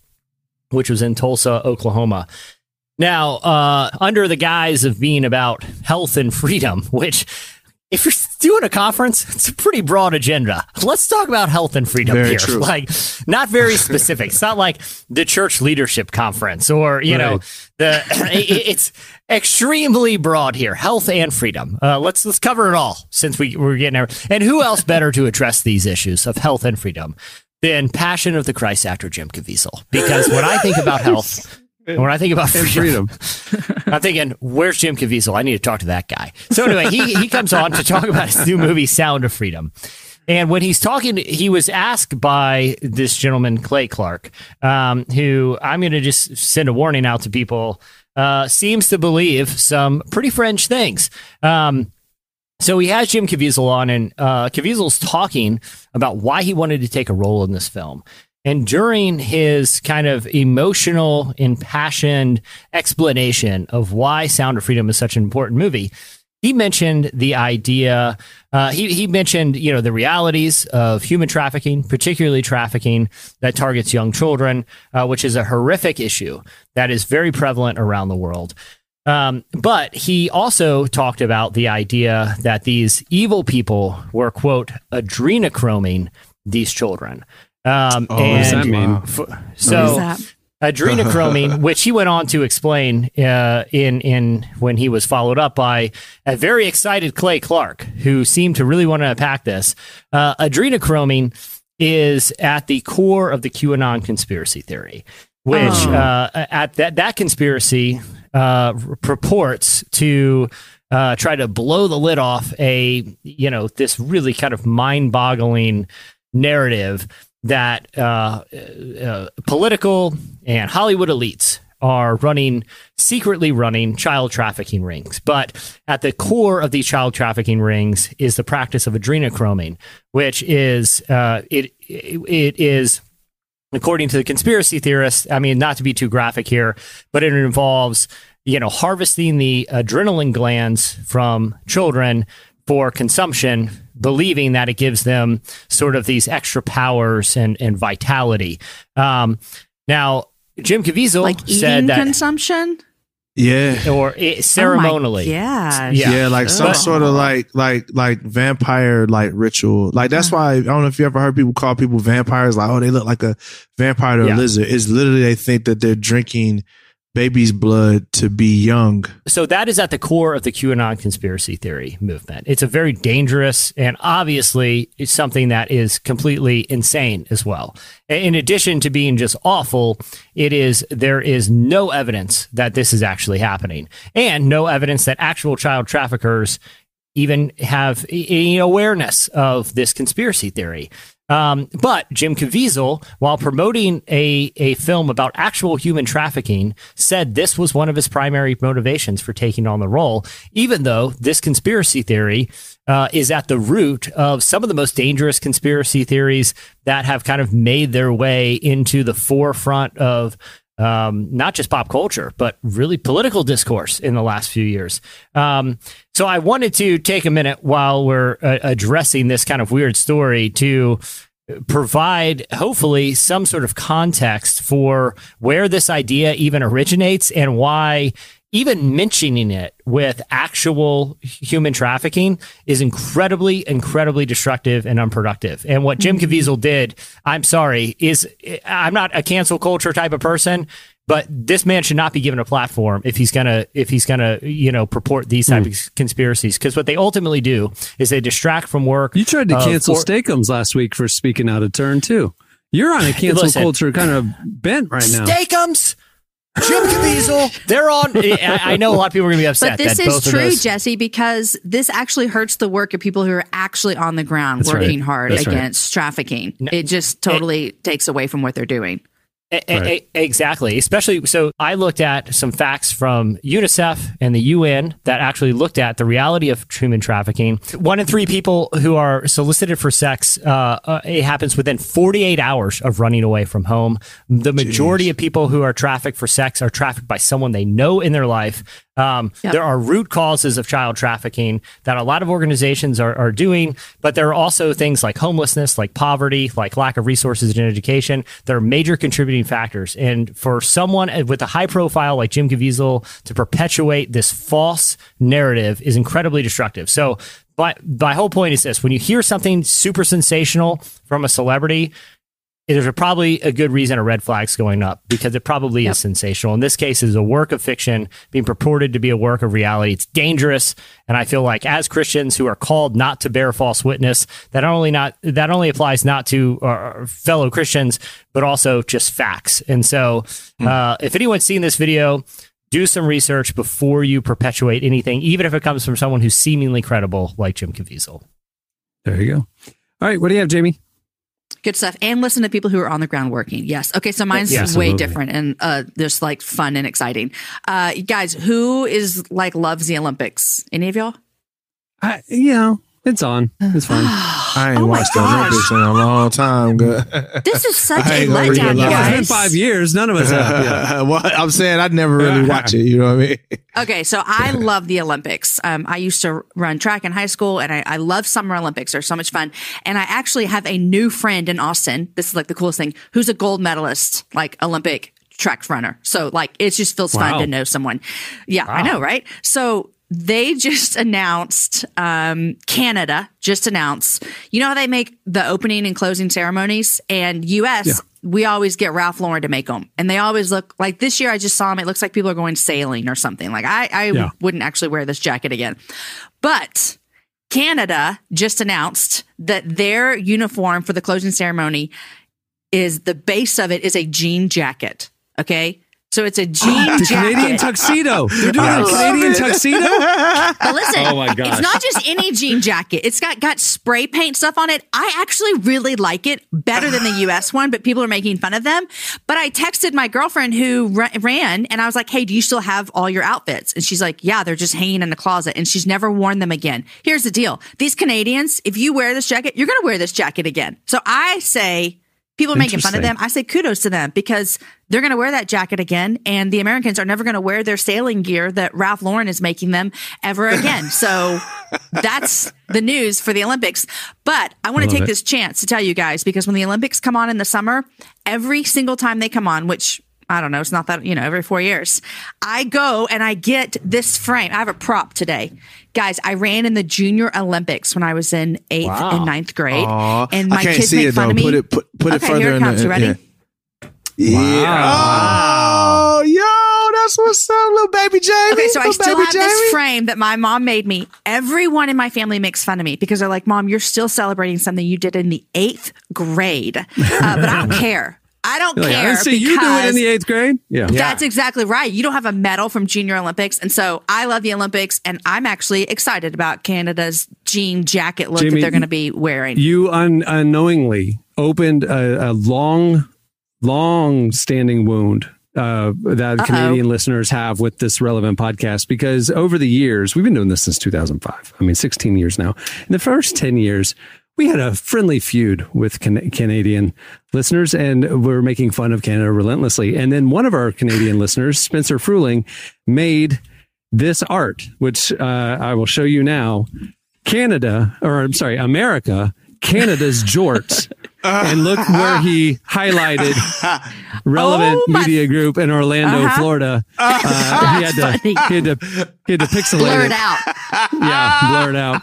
which was in Tulsa, Oklahoma. Now, uh, under the guise of being about health and freedom, <laughs> which if you're doing a conference, it's a pretty broad agenda. Let's talk about health and freedom Very here. true. <laughs> Like, not very <laughs> specific. it's not like the church leadership conference or, you know, the <laughs> it- it's extremely broad here. Health and freedom. Uh, let's let's cover it all since we we're getting there. And who else better to address these issues of health and freedom than Passion of the Christ actor Jim Caviezel? Because when I think about health, and when I think about <laughs> freedom, freedom. I'm thinking, where's Jim Caviezel? I need to talk to that guy. So anyway, he he comes on to talk about his new movie, Sound of Freedom. And when he's talking, he was asked by this gentleman, Clay Clark, um, who I'm going to just send a warning out to people, uh, seems to believe some pretty French things. Um, so he has Jim Caviezel on, and uh, Caviezel's talking about why he wanted to take a role in this film. And during his kind of emotional, impassioned explanation of why Sound of Freedom is such an important movie, he mentioned the idea. Uh, he he mentioned you know the realities of human trafficking, particularly trafficking that targets young children, uh, which is a horrific issue that is very prevalent around the world. Um, but he also talked about the idea that these evil people were quote adrenochroming these children. Um, Oh, what does that and mean? f- so that? adrenochroming, <laughs> which he went on to explain uh, in in when he was followed up by a very excited Clay Clark, who seemed to really want to unpack this. Uh, adrenochroming is at the core of the QAnon conspiracy theory, which Oh. uh, at that that conspiracy uh, purports to. Uh, try to blow the lid off a you know this really kind of mind-boggling narrative that uh, uh, political and Hollywood elites are running secretly running child trafficking rings. But at the core of these child trafficking rings is the practice of adrenochroming, which is uh, it it is according to the conspiracy theorists. I mean, not to be too graphic here, but it involves you know harvesting the adrenaline glands from children for consumption, believing that it gives them sort of these extra powers and, and vitality. Um, now, Jim Caviezel like said that, consumption. Yeah. or it, ceremonially. Yeah. Yeah, like some But- sort of like like like vampire like ritual. Like that's why I don't know if you ever heard people call people vampires like oh they look like a vampire or Yeah. a lizard. It's literally they think that they're drinking baby's blood to be young. So that is at the core of the QAnon conspiracy theory movement. It's a very dangerous and obviously it's something that is completely insane as well. In addition to being just awful, it is there is no evidence that this is actually happening and no evidence that actual child traffickers even have any awareness of this conspiracy theory. Um, but Jim Caviezel, while promoting a, a film about actual human trafficking, said this was one of his primary motivations for taking on the role, even though this conspiracy theory uh, is at the root of some of the most dangerous conspiracy theories that have kind of made their way into the forefront of um, not just pop culture, but really political discourse in the last few years. Um, so I wanted to take a minute while we're uh, addressing this kind of weird story to provide hopefully some sort of context for where this idea even originates and why even mentioning it with actual human trafficking is incredibly, incredibly destructive and unproductive. And what Jim mm-hmm. Caviezel did, I'm sorry, is I'm not a cancel culture type of person, but this man should not be given a platform if he's gonna if he's gonna you know purport these type hmm. of conspiracies because what they ultimately do is they distract from work. You tried to of cancel for- Steakums last week for speaking out of turn too. You're on a <laughs> cancel Listen. culture kind of bent right now. Steakums, Jim Caviezel, they're on. I, I know a lot of people are going to be upset. But this that is both true, those- Jesse, because this actually hurts the work of people who are actually on the ground That's right. working hard That's right. against trafficking. It just totally takes away from what they're doing. A- a- a- exactly. Especially, so I looked at some facts from UNICEF and the UN that actually looked at the reality of human trafficking. One in three people who are solicited for sex, uh, uh, it happens within 48 hours of running away from home. The majority of people who are trafficked for sex are trafficked by someone they know in their life. Um, Yep. There are root causes of child trafficking that a lot of organizations are, are doing, but there are also things like homelessness, like poverty, like lack of resources in education. There are major contributing factors. And for someone with a high profile like Jim Caviezel to perpetuate this false narrative is incredibly destructive. So, but my whole point is this when you hear something super sensational from a celebrity, there's a, probably a good reason a red flag's going up because it probably is sensational. In this case, it's a work of fiction being purported to be a work of reality. It's dangerous, and I feel like as Christians who are called not to bear false witness, that only not that only applies not to our fellow Christians, but also just facts. And so, uh, if anyone's seen this video. Do some research before you perpetuate anything, even if it comes from someone who's seemingly credible, like Jim Caviezel. There you go. All right, what do you have, Jamie? Good stuff. And listen to people who are on the ground working. Yes. Okay. So mine's Yeah, way different and uh, just like fun and exciting. Uh, guys, who is like loves the Olympics? Any of y'all? I, you know, it's on. It's fine. <sighs> <sighs> I ain't Oh my watched the. Olympics in a long time. Good. This is <laughs> such a ain't gonna letdown, even you lie. It's been five years. None of us have. Yeah. <laughs> well, I'm saying I never really <laughs> watch it. You know what I mean? Okay, so I love the Olympics. Um, I used to run track in high school, and I, I love Summer Olympics. They're so much fun. And I actually have a new friend in Austin. This is like the coolest thing. Who's a gold medalist, like Olympic track runner. So like it just feels Wow. fun to know someone. Yeah, I know, right? So they just announced um, Canada just announced. You know how they make the opening and closing ceremonies, and U.S. We always get Ralph Lauren to make them, and they always look like this year. I just saw them. It looks like people are going sailing or something. Like I, I Yeah. wouldn't actually wear this jacket again, but Canada just announced that their uniform for the closing ceremony is the base of it is a jean jacket. Okay. So it's a jean <gasps> The jacket. Canadian tuxedo. They're doing a Canadian it. tuxedo. But listen, Oh my gosh. it's not just any jean jacket. It's got got spray paint stuff on it. I actually really like it better than the US one, but people are making fun of them. But I texted my girlfriend who ran and I was like, "Hey, do you still have all your outfits?" And she's like, "Yeah, they're just hanging in the closet." And she's never worn them again. Here's the deal. These Canadians, if you wear this jacket, you're going to wear this jacket again. So I say People are making fun of them. I say kudos to them because they're going to wear that jacket again, and the Americans are never going to wear their sailing gear that Ralph Lauren is making them ever again. So <laughs> that's the news for the Olympics. But I want to take it. this chance to tell you guys because when the Olympics come on in the summer, every single time they come on, which I don't know, it's not that, you know, every four years, I go and I get this frame. I have a prop today. Guys, I ran in the Junior Olympics when I was in eighth Wow. and ninth grade. Aw, and my I can't kids see make it fun though. of me. Put it put, put it further here it in comes. the You ready? Yeah. Yeah. Oh, yo, that's what's up, little baby Jamie. Okay, so I still baby have this frame that my mom made me. Everyone in my family makes fun of me because they're like, "Mom, you're still celebrating something you did in the eighth grade," uh, but I don't <laughs> care. I don't You're like, I care. didn't see you do it in the eighth grade. Yeah. That's exactly right. You don't have a medal from Junior Olympics, and so I love the Olympics, and I'm actually excited about Canada's jean jacket look Jamie, that they're going to be wearing. You un- unknowingly opened a, a long, long standing wound uh, that Uh-oh. Canadian listeners have with this relevant podcast because over the years, we've been doing this since 2005. I mean, 16 years now. In the first 10 years, we had a friendly feud with can- Canadian listeners and we're making fun of Canada relentlessly. And then one of our Canadian listeners, Spencer Fruling, made this art, which uh, I will show you now. Canada, or I'm sorry, America, Canada's jorts. <laughs> and look where he highlighted <laughs> relevant Oh, media group in Orlando, Uh-huh. Florida. <laughs> Uh, he, had to, he had to he had to pixelate Blur it out. Yeah, blur it out.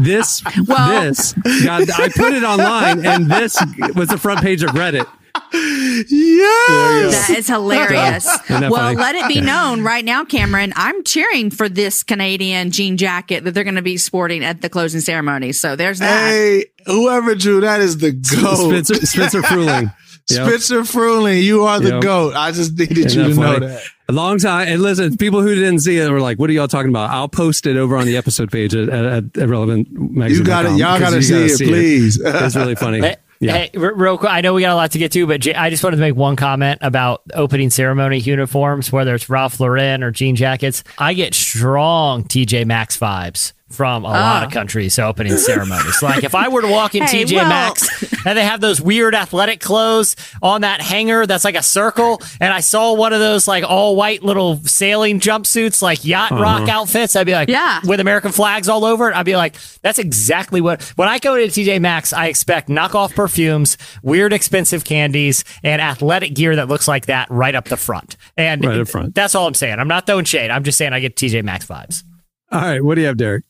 This <laughs> Well- this God, I put it online, and this was the front page of Reddit. Yes. That is hilarious. <laughs> Well, funny? let it be known right now, Cameron. I'm cheering for this Canadian jean jacket that they're going to be sporting at the closing ceremony. So there's that. Hey, whoever drew that is the goat. Spencer Spencer Fruling. <laughs> Yep. Spencer Fruling, you are the Yep. goat. I just needed Isn't you that to know that. A long time. And listen, people who didn't see it were like, what are y'all talking about? I'll post it over on the episode page at, at, at Relevant Magazine. You got it. Y'all gotta because you see it, please. <laughs> It's really funny. Hey, Yeah. hey, real quick, I know we got a lot to get to, but J- I just wanted to make one comment about opening ceremony uniforms, whether it's Ralph Lauren or jean jackets. I get strong TJ Maxx vibes from a lot of countries opening ceremonies. Like if I were to walk in Ah. Hey, TJ well- Maxx <laughs> and they have those weird athletic clothes on that hanger that's like a circle, and I saw one of those like all white little sailing jumpsuits, like yacht rock outfits, I'd be like, Yeah. with American flags all over it, I'd be like, that's exactly what. When I go to TJ Maxx, I expect knockoff perfumes, weird expensive candies, and athletic gear that looks like that right up the front. And Right up front. that's all I'm saying. I'm not throwing shade. I'm just saying I get TJ Maxx vibes. All right. What do you have, Derek?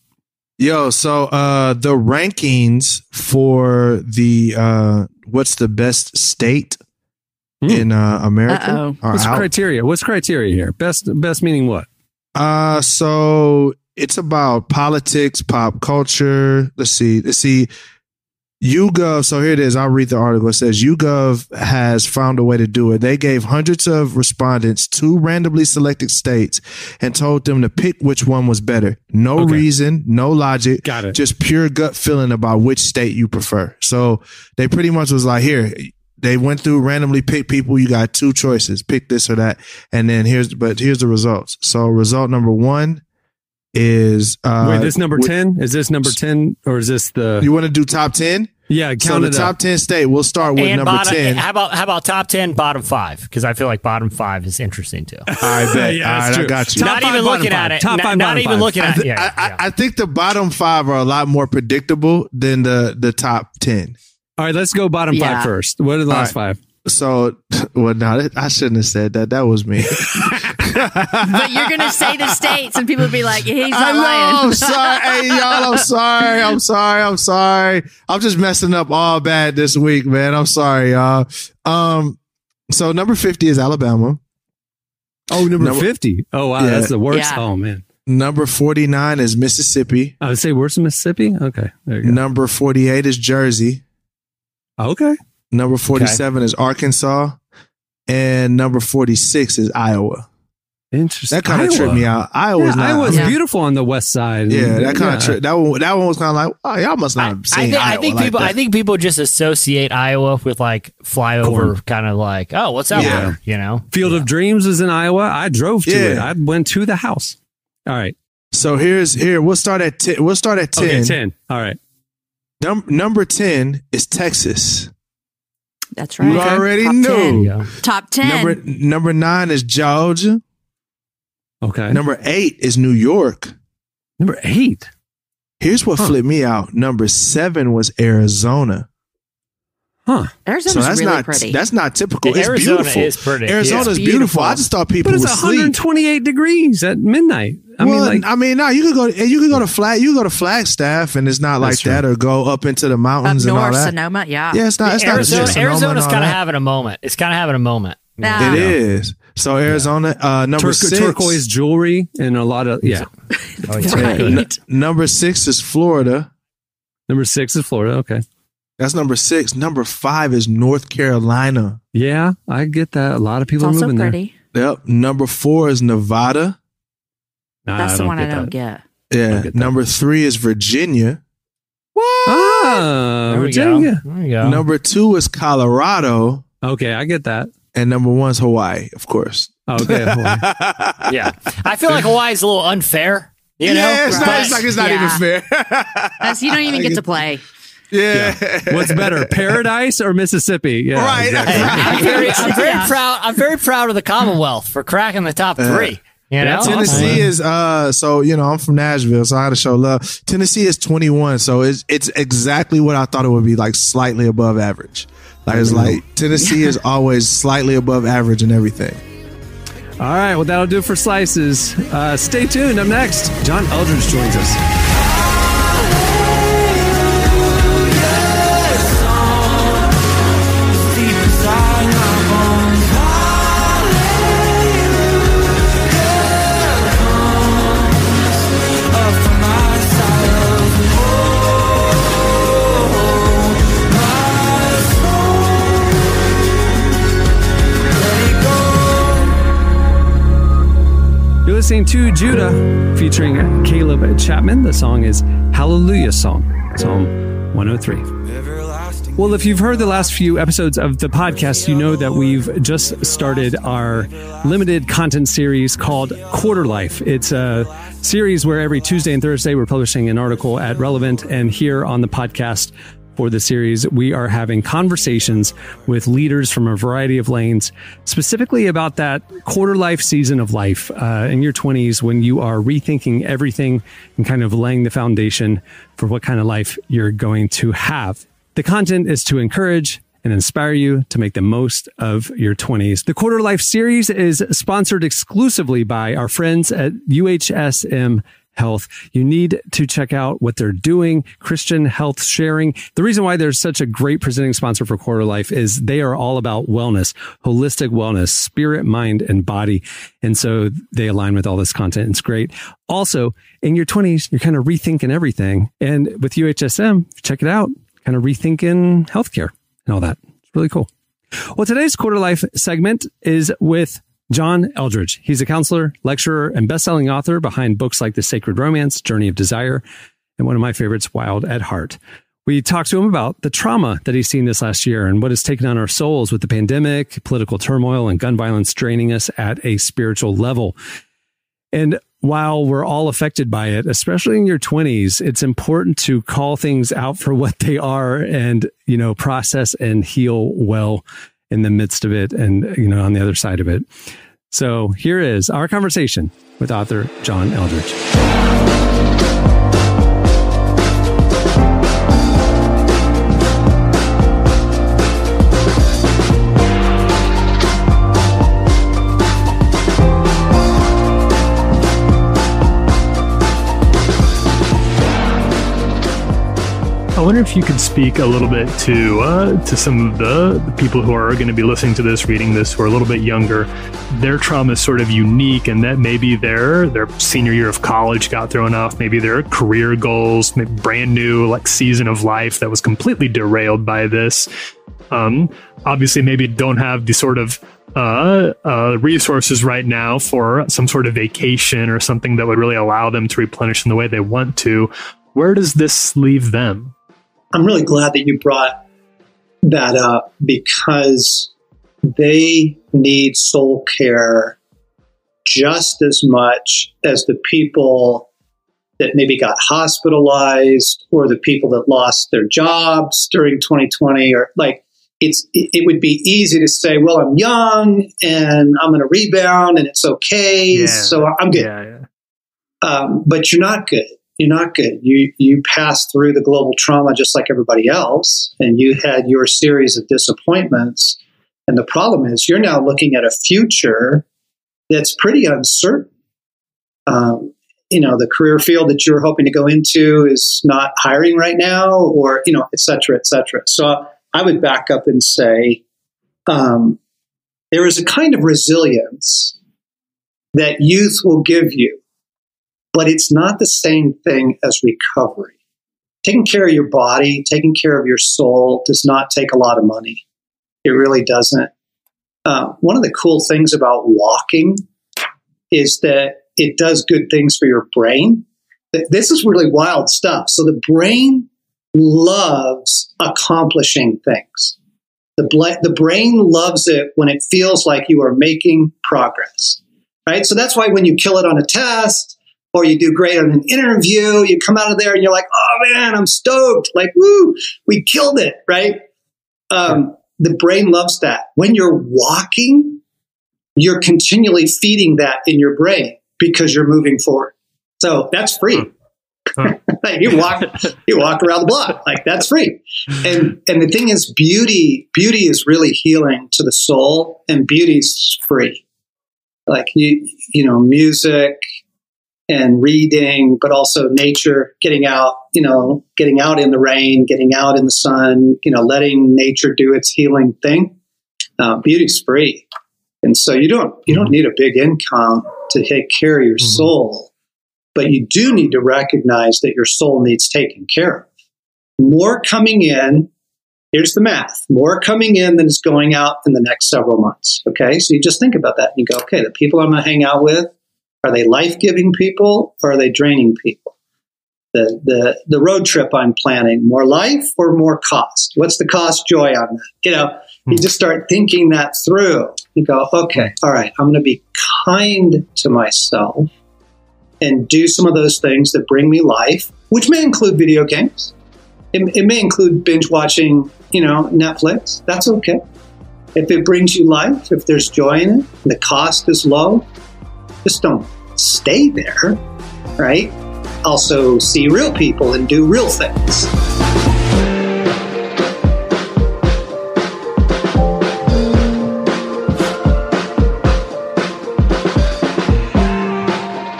Yo, so uh the rankings for the uh what's the best state Hmm. in uh America are What's out. criteria? What's criteria here? Best best meaning what? Uh so it's about politics, pop culture. Let's see. Let's see. YouGov, so here it is. I'll read the article. It says YouGov has found a way to do it. They gave hundreds of respondents two randomly selected states and told them to pick which one was better. No Okay. reason, no logic. Got it. Just pure gut feeling about which state you prefer. So they pretty much was like, here, they went through randomly pick people. You got two choices, pick this or that. And then here's, but here's the results. So result number one is, uh, Wait, this number 10? Is this number 10 or is this the. You want to do top 10? Yeah, So count the it top up. 10 state, we'll start with and number bottom, 10. how about how about top ten, bottom five? Because I feel like bottom five is interesting too. <laughs> I bet. <laughs> Yeah, All that's I true. got you. Top not five, even looking five. at it. Top Not- five, not bottom even five. looking I, at th- it. Yeah, I, yeah. I, I think the bottom five are a lot more predictable than the, the top 10. All right, let's go bottom Yeah. five first. What are the last right. five? So, <laughs> well, no, I shouldn't have said that. That was me. But you're going to say the states, and people will be like, he's not I know. lying. I'm sorry. Hey, y'all, I'm sorry. I'm sorry. I'm sorry. I'm just messing up all bad this week, man. I'm sorry, y'all. Um, so number 50 is Alabama. Oh, number, Number- 50. Oh, wow. Yeah. That's the worst. Yeah. Oh, man. Number 49 is Mississippi. I would say worse than Mississippi. Okay. There you go. Number 48 is Jersey. Okay. Number 47 is Arkansas. and number 46 is Iowa. Interesting. That kind of tripped me out. Iowa's yeah, not. Iowa's Yeah. beautiful on the west side. Yeah, that kind Yeah. of tri- that one. That one was kind of like, oh, y'all must not have I think, Iowa I think like people. that. I think people just associate Iowa with like flyover, kind of like, oh, what's out Yeah. there? You know, Field of Dreams was in Iowa. I drove to it. I went to the house. All right. so. Here's here. We'll start at ten. We'll start at ten. Okay, 10. All right. Num- number ten is Texas. That's right. You already Top knew. 10. Top 10. Number number nine is Georgia. Okay. Number eight is New York. Number eight. Here's what flipped me out. Number seven was Arizona. Huh. Arizona's so that's really not pretty. that's not typical. It's Arizona beautiful. is pretty. Arizona's It's beautiful. beautiful. I just thought people But it's would sleep. 128 degrees at midnight. I well, mean, like, I mean, no, you could go. and You could go to flag. You could go to Flagstaff, and it's not like true. that, or go up into the Up mountains and all north, that. Sedona. Yeah. Yeah, it's not. It's not Arizona, just Sedona and Arizona's kind of having a moment. It's kind of having a moment. Nah. It is. So Arizona, uh, number Tur- six, turquoise jewelry and a lot of, yeah. <laughs> Oh, yeah. Right. N- number six is Florida. Number six is Florida. Okay. That's number six. Number five is North Carolina. Yeah, I get that. A lot of It's people are also moving pretty. Yep. Number four is Nevada. Nah, That's the one I don't that. get. Yeah. get. Number three is Virginia. Ah, There we Virginia. go. There you go. Number two is Colorado. Okay, I get that. And number one is Hawaii, of course. Okay. Hawaii. <laughs> yeah, I feel like Hawaii's a little unfair. You know, yeah, it's, not, it's like it's not Yeah. even fair. <laughs> That's, you don't even get to play. yeah. What's better, Paradise or Mississippi? Yeah, Right. exactly. <laughs> I'm very, I'm very Yeah. proud. I'm very proud of the Commonwealth for cracking the top three. You know, That's Tennessee is uh so you know I'm from Nashville so I had to show love. Tennessee is 21 so it's it's exactly what I thought it would be like slightly above average. Like it's like Tennessee is <laughs> always slightly above average in everything. All right, well, that'll do it for slices. Uh, stay tuned. Up next, John Eldredge joins us. Listening to Judah featuring Caleb Chapman. The song is Hallelujah Song, Psalm 103. Well, if you've heard the last few episodes of the podcast, you know that we've just started our limited content series called Quarter Life. It's a series where every Tuesday and Thursday we're publishing an article at Relevant, and here on the podcast for the series, we are having conversations with leaders from a variety of lanes, specifically about that quarter life season of life uh, in your 20s when you are rethinking everything and kind of laying the foundation for what kind of life you're going to have. The content is to encourage and inspire you to make the most of your 20s. The Quarter Life series is sponsored exclusively by our friends at UHSM Health. You need to check out what they're doing. Christian Health Sharing. The reason why they're such a great presenting sponsor for Quarter Life is they are all about wellness, holistic wellness, spirit, mind, and body. And so they align with all this content. It's great. Also, in your 20s, you're kind of rethinking everything. And with UHSM, check it out, kind of rethinking healthcare and all that. It's really cool. Well, today's Quarter Life segment is with John Eldredge. He's a counselor, lecturer, and best-selling author behind books like The Sacred Romance, Journey of Desire, and one of my favorites, Wild at Heart. We talked to him about the trauma that he's seen this last year and what has taken on our souls with the pandemic, political turmoil, and gun violence draining us at a spiritual level. And while we're all affected by it, especially in your 20s, it's important to call things out for what they are and, you know, process and heal well in the midst of it and, you know, on the other side of it. So here is our conversation with author John Eldredge. Wonder if you could speak a little bit to uh, to some of the, the people who are going to be listening to this, reading this, who are a little bit younger. Their trauma is sort of unique, and that maybe their their senior year of college got thrown off. Maybe their career goals, brand new like season of life that was completely derailed by this. Um, obviously, maybe don't have the sort of uh, uh, resources right now for some sort of vacation or something that would really allow them to replenish in the way they want to. Where does this leave them? I'm really glad that you brought that up because they need soul care just as much as the people that maybe got hospitalized or the people that lost their jobs during 2020 or like it's it would be easy to say well i'm young and i'm going to rebound and it's okay Yeah. so i'm good Yeah, yeah. um, but you're not good you're not good. You you passed through the global trauma just like everybody else and you had your series of disappointments. And the problem is you're now looking at a future that's pretty uncertain. Um, you know the career field that you're hoping to go into is not hiring right now or you know et cetera et cetera. So i would back up and say um, there is a kind of resilience that youth will give you but it's not the same thing as recovery taking care of your body taking care of your soul does not take a lot of money it really doesn't uh, one of the cool things about walking is that it does good things for your brain. This is really wild stuff. So the brain loves accomplishing things. The, the brain loves it when it feels like you are making progress, right? So that's why when you kill it on a test or you do great on an interview, you come out of there and you're like, oh man, I'm stoked. Like, woo, we killed it, right? Um, the brain loves that. When you're walking, you're continually feeding that in your brain because you're moving forward. So that's free. <laughs> Like, you walk you walk around the block like that's free. And and the thing is beauty beauty is really healing to the soul and beauty's free. Like you you know music and reading but also nature getting out you know getting out in the rain getting out in the sun you know letting nature do its healing thing uh, beauty's free and so you don't you don't need a big income to take care of your soul, but you do need to recognize that your soul needs taken care of. More coming in, here's the math, more coming in than is going out in the next several months. Okay. So you just think about that and you go, okay, the people I'm going to hang out with, are they life-giving people or are they draining people? The, the, the road trip I'm planning, more life or more cost? What's the cost joy on that? You know, you hmm. just start thinking that through. You go, okay, all right, I'm going to be kind to myself and do some of those things that bring me life, which may include video games. It, it may include binge watching, you know, Netflix. That's okay. If it brings you life, if there's joy in it, the cost is low, just don't stay there, right? Also, see real people and do real things.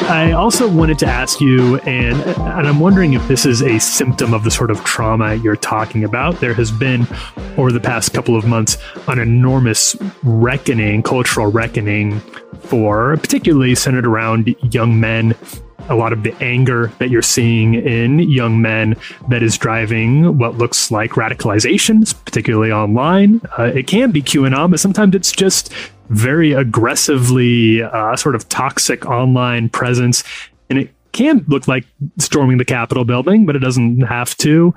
I also wanted to ask you, and and I'm wondering if this is a symptom of the sort of trauma you're talking about. There has been, over the past couple of months, an enormous reckoning, cultural reckoning, for particularly centered around young men. A lot of the anger that you're seeing in young men that is driving what looks like radicalizations, particularly online. Uh, it can be QAnon, but sometimes it's just very aggressively uh, sort of toxic online presence. And it can look like storming the Capitol building, but it doesn't have to.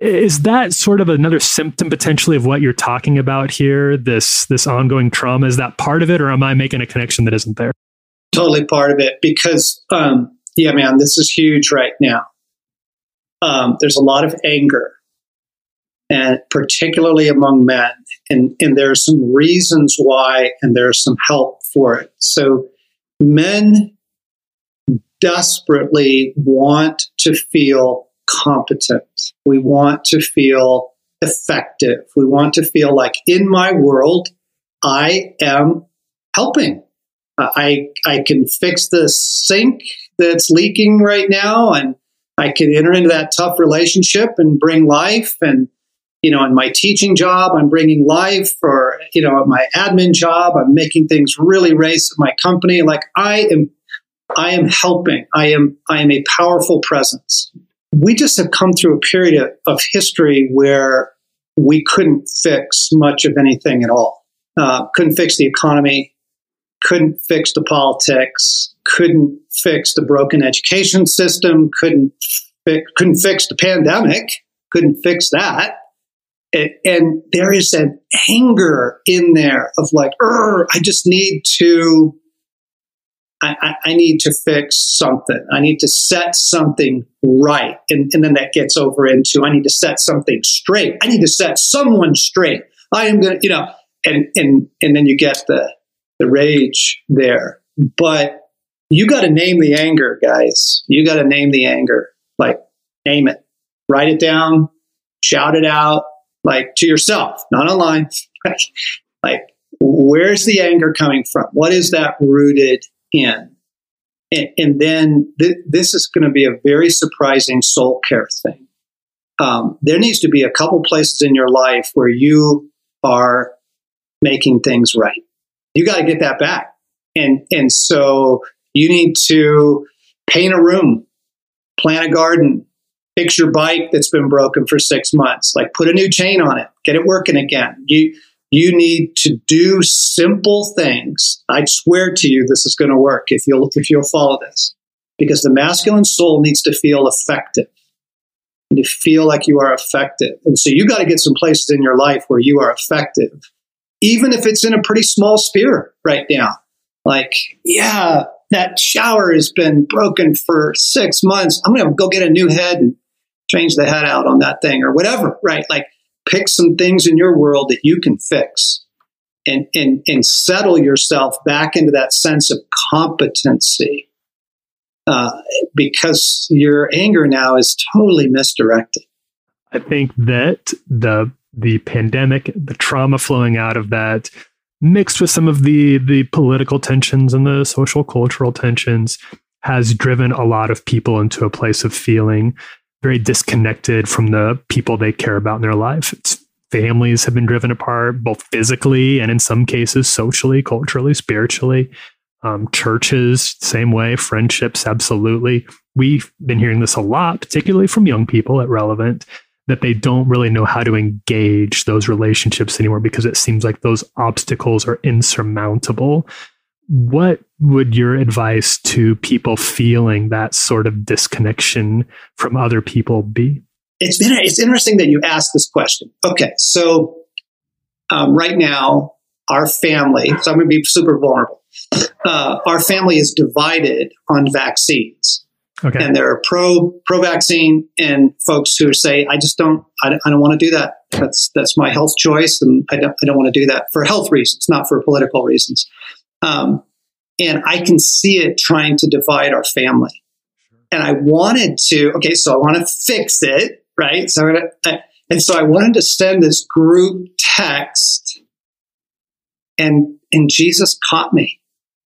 Is that sort of another symptom potentially of what you're talking about here? This this ongoing trauma is that part of it, or am I making a connection that isn't there? totally part of it because um, yeah man this is huge right now um, there's a lot of anger and particularly among men and, and there are some reasons why and there's some help for it so men desperately want to feel competent we want to feel effective we want to feel like in my world i am helping I I can fix the sink that's leaking right now, and I can enter into that tough relationship and bring life. And you know, in my teaching job, I'm bringing life. Or you know, my admin job, I'm making things really race at my company. Like I am, I am helping. I am I am a powerful presence. We just have come through a period of, of history where we couldn't fix much of anything at all. uh, couldn't fix the economy, couldn't fix the politics, couldn't fix the broken education system, couldn't fi- couldn't fix the pandemic, couldn't fix that. And, and there is an anger in there of like, I just need to, I, I, need to fix something. I need to set something right. And, and then that gets over into, I need to set something straight. I need to set someone straight. I am going to, you know, and, and, and then you get the, the rage there. But you got to name the anger, guys. You got to name the anger. Like, name it, write it down, shout it out, like to yourself, not online. <laughs> like, where's the anger coming from? What is that rooted in? And, then th- this is going to be a very surprising soul care thing. Um, there needs to be a couple places in your life where you are making things right. You got to get that back. And, and so you need to paint a room, plant a garden, fix your bike that's been broken for six months, like put a new chain on it, get it working again. You, you need to do simple things. I swear to you, this is going to work if you'll, if you'll follow this because the masculine soul needs to feel effective and to feel like you are effective. And so you got to get some places in your life where you are effective, even if it's in a pretty small sphere right now. Like, yeah, that shower has been broken for six months. I'm going to go get a new head and change the head out on that thing or whatever, right? Like, pick some things in your world that you can fix and, and, and settle yourself back into that sense of competency uh, because your anger now is totally misdirected. I think that the the pandemic, the trauma flowing out of that, mixed with some of the the political tensions and the social cultural tensions, has driven a lot of people into a place of feeling very disconnected from the people they care about in their life. It's, families have been driven apart, both physically and in some cases socially, culturally, spiritually. Um, churches, same way. Friendships, absolutely. We've been hearing this a lot, particularly from young people at Relevant, that they don't really know how to engage those relationships anymore because it seems like those obstacles are insurmountable. What would your advice to people feeling that sort of disconnection from other people be? It's been it's interesting that you asked this question. Okay, so um, right now our family, so I'm going to be super vulnerable. Uh, our family is divided on vaccines. Okay. And there are pro pro vaccine and folks who say, I just don't, I don't, I don't want to do that. That's that's my health choice, and I don't, I don't want to do that for health reasons, not for political reasons. Um, and I can see it trying to divide our family. And I wanted to, okay, so I want to fix it, right? So I'm gonna, I, and so I wanted to send this group text, and and Jesus caught me,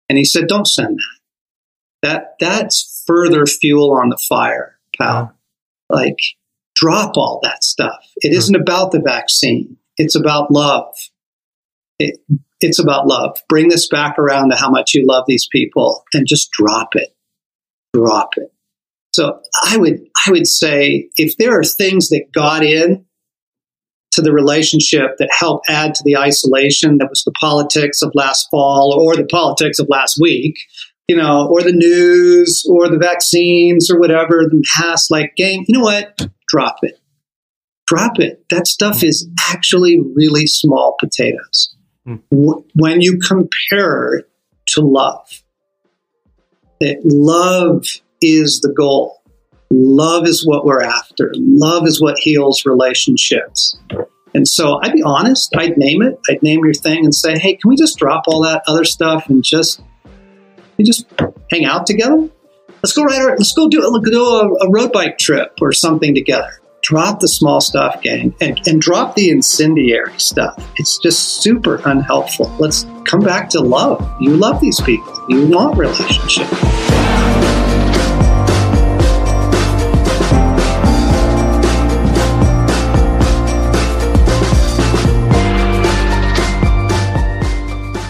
and he said, "Don't send that. That that's further fuel on the fire, pal. Like, drop all that stuff. It isn't about the vaccine. It's about love. It, it's about love. Bring this back around to how much you love these people, and just drop it. Drop it. So I would I would say if there are things that got in to the relationship that help add to the isolation that was the politics of last fall or the politics of last week, you know, or the news or the vaccines or whatever, the past like game, you know what? Drop it. Drop it. That stuff is actually really small potatoes. Hmm. W- When you compare to love, that love is the goal. Love is what we're after. Love is what heals relationships. And so I'd be honest, I'd name it, I'd name your thing and say, hey, can we just drop all that other stuff and just we just hang out together? Let's go ride our, let's go do, do a, a road bike trip or something together. Drop the small stuff, gang, and, and drop the incendiary stuff. It's just super unhelpful. Let's come back to love. You love these people. You want relationship.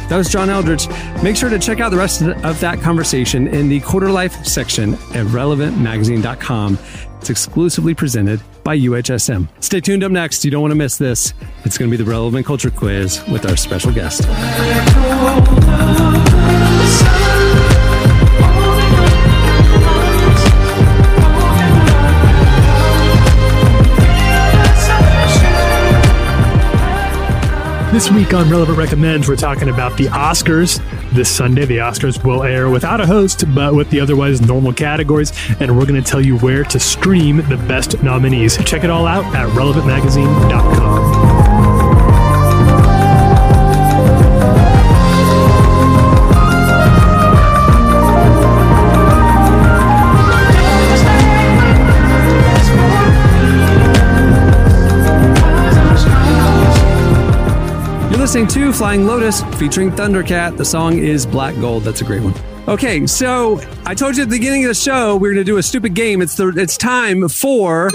That was John Eldredge. Make sure to check out the rest of that conversation in the quarter life section at relevantmagazine.com. It's exclusively presented by UHSM. Stay tuned up next. You don't want to miss this. It's going to be the Relevant Culture Quiz with our special guest. This week on Relevant Recommends, we're talking about the Oscars. This Sunday, the Oscars will air without a host, but with the otherwise normal categories, and we're going to tell you where to stream the best nominees. Check it all out at relevantmagazine.com. listening to Flying Lotus featuring Thundercat. The song is Black Gold. That's a great one. Okay, so I told you at the beginning of the show we are going to do a stupid game. It's the it's time for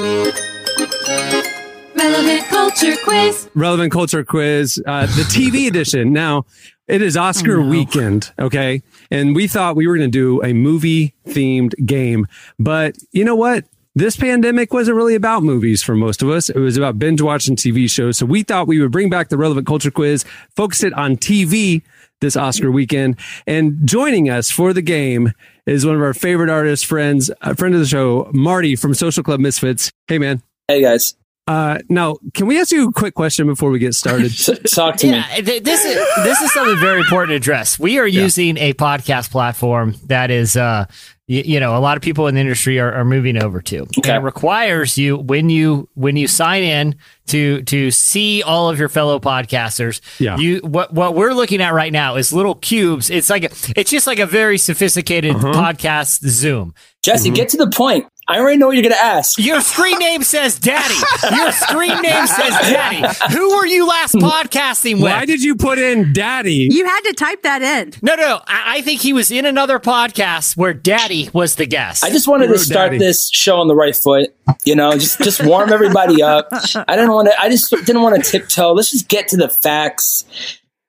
Relevant culture quiz. relevant culture quiz, uh, the TV <laughs> edition. Now it is Oscar weekend, okay, and we thought we were going to do a movie themed game, but you know what? This pandemic wasn't really about movies for most of us. It was about binge watching TV shows. So we thought we would bring back the relevant culture quiz, focus it on TV this Oscar weekend. And joining us for the game is one of our favorite artists, friends, a friend of the show, Marty from Social Club Misfits. Hey, man. Hey, guys. Uh, now, can we ask you a quick question before we get started? <laughs> Talk to me. yeah, th- this is this is something very important to address. We are using a podcast platform that is, uh, you, you know, a lot of people in the industry are, are moving over to. And it requires you when you when you sign in to to see all of your fellow podcasters. Yeah. You what what we're looking at right now is little cubes. It's like a, it's just like a very sophisticated Uh-huh. podcast Zoom. Jesse, get to the point. I already know what you're going to ask. Your screen name says Daddy. Your screen name says Daddy. Who were you last podcasting with? Why did you put in Daddy? You had to type that in. No, no. I, I think he was in another podcast where Daddy was the guest. I just wanted to start this show on the right foot. You know, just just warm everybody up. I didn't want to. I just didn't want to tiptoe. Let's just get to the facts.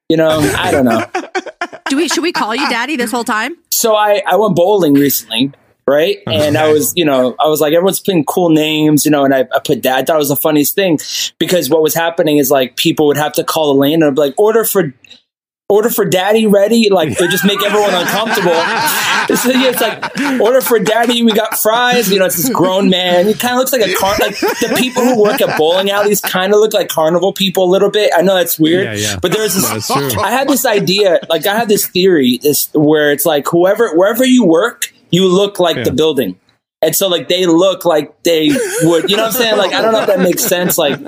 You know, I don't know. Do we should we call you daddy this whole time? So I I went bowling recently, right? <laughs> And I was, you know, I was like, everyone's putting cool names, you know, and I, I put that. I thought it was the funniest thing because what was happening is like people would have to call the lane and I'd be like, order for. Order for daddy ready, like they just make everyone <laughs> uncomfortable. So, yeah, it's like order for daddy. We got fries. You know, it's this grown man. He kind of looks like a car. Like the people who work at bowling alleys kind of look like carnival people a little bit. I know that's weird, Yeah, yeah. but there's this. I had this idea, like I had this theory, this where it's like whoever wherever you work, you look like the building. And so like they look like they would, you know what I'm saying? Like I don't know if that makes sense. Like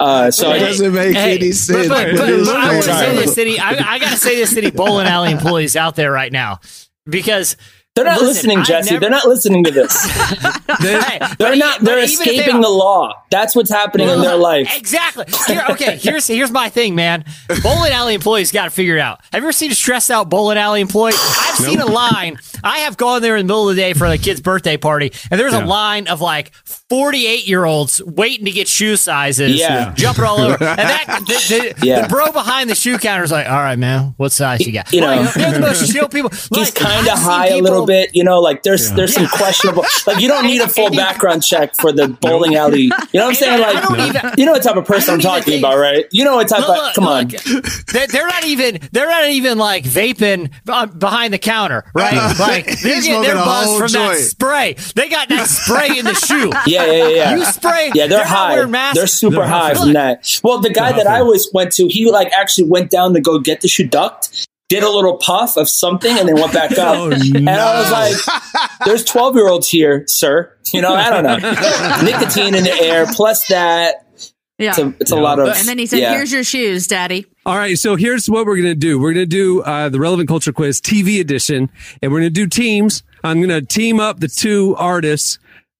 uh so It doesn't make any sense. But, but, It is but I want to say this city. I, I got to say this city bowling alley employees out there right now because they're not listen, listening, Jesse. never- They're not listening to this. <laughs> Hey, They're not. They're but even if they escaping the law. That's what's happening in their life. Exactly. <laughs> Here, okay, here's here's my thing, man. Bowling alley employees got to figure it out. Have you ever seen a stressed out bowling alley employee? I've seen a line. I have gone there in the middle of the day for a kid's birthday party, and there's Yeah. a line of like 48 year olds waiting to get shoe sizes, Yeah. jumping all over. And that the, the, <laughs> Yeah. the bro behind the shoe counter is like, "All right, man, what size you got?" You know. Like, they're the most chill people. He's kind of high a people- little bit, you know. Like there's there's some questionable. Like you don't need a <laughs> full background check for the bowling alley. You know what I'm <laughs> saying? I Like don't even- you know what type of person I'm I don't even talking think- about, right? You know what type Look, of. look, Come on. look. They're, they're not even. They're not even like vaping uh, behind the counter, right? Like <laughs> they're He's getting their smoking a buzz whole from that spray. They got that spray in the shoe. Yeah, yeah, yeah, yeah. You spray. Yeah, they're, not high. masks. They're super They're high from that. Well, the guy that I always went to, he like actually went down to go get the shoe ducked, did a little puff of something, and then went back up. <laughs> Oh, and I was like, "There's 12 year olds here, sir. You know, I don't know, <laughs> nicotine in the air plus that. Yeah. It's a, it's a lot of. and then he said, yeah. "Here's your shoes, daddy." All right, so here's what we're going to do. We're going to do uh, the Relevant Culture Quiz TV edition, and we're going to do teams. I'm going to team up the two artists.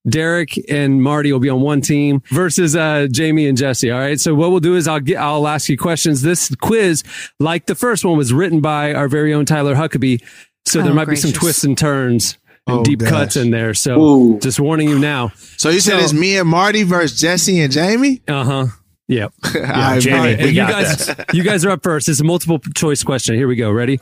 Derek and Marty will be on one team versus uh, Jamie and Jesse. All right. So what we'll do is I'll get I'll ask you questions. This quiz, like the first one, was written by our very own Tyler Huckabee. So there Oh, might be some twists and turns and Oh, deep gosh. cuts in there. So Ooh. just warning you now. So you said So- it's me and Marty versus Jesse and Jamie? Uh huh. Yep. <laughs> All right, Jamie, All right, you got <laughs> guys, you guys are up first. It's a multiple choice question. Here we go. Ready?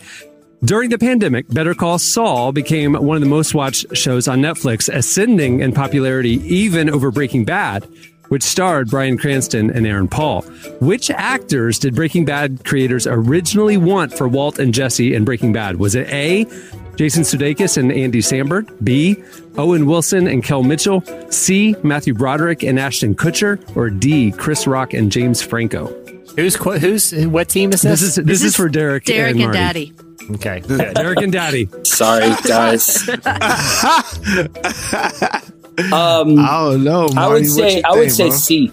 During the pandemic, Better Call Saul became one of the most watched shows on Netflix, ascending in popularity even over Breaking Bad. which starred Bryan Cranston and Aaron Paul. Which actors did Breaking Bad creators originally want for Walt and Jesse in Breaking Bad? Was it A, Jason Sudeikis and Andy Samberg, B, Owen Wilson and Kel Mitchell, C, Matthew Broderick and Ashton Kutcher, or D, Chris Rock and James Franco? Who's who's what team is this? This is this, is, for Derek, Derek and, and Daddy. Okay, Derek and Daddy. Sorry, guys. <laughs> um, I don't know. I would say you I would say bro? C.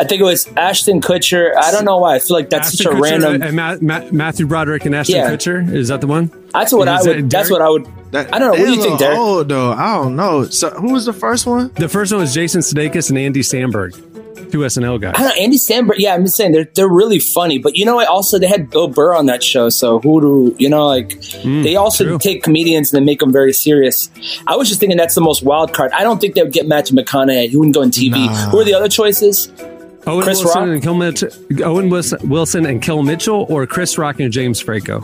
I think it was Ashton Kutcher. I don't know why. I feel like that's Ashton such a Kutcher random. and Ma- Ma- Matthew Broderick and Ashton Yeah. Kutcher. Is that the one? That's what I Is that would. That's what I would. That- I don't know. What do you think, little Derek? Old though. I don't know. So who was the first one? The first one was Jason Sudeikis and Andy Samberg, two SNL guys. I don't know, Andy Samberg. Yeah, I'm just saying they're they're really funny. But you know what? Also, they had Bill Burr on that show. So who do you know? Like mm, they also true. take comedians and they make them very serious. I was just thinking that's the most wild card. I don't think they would get Matthew McConaughey. He wouldn't go on TV. Who are the other choices? Owen Chris Wilson Rock? and Kel Mitchell, Owen Wilson, and Kel Mitchell, or Chris Rock and James Franco.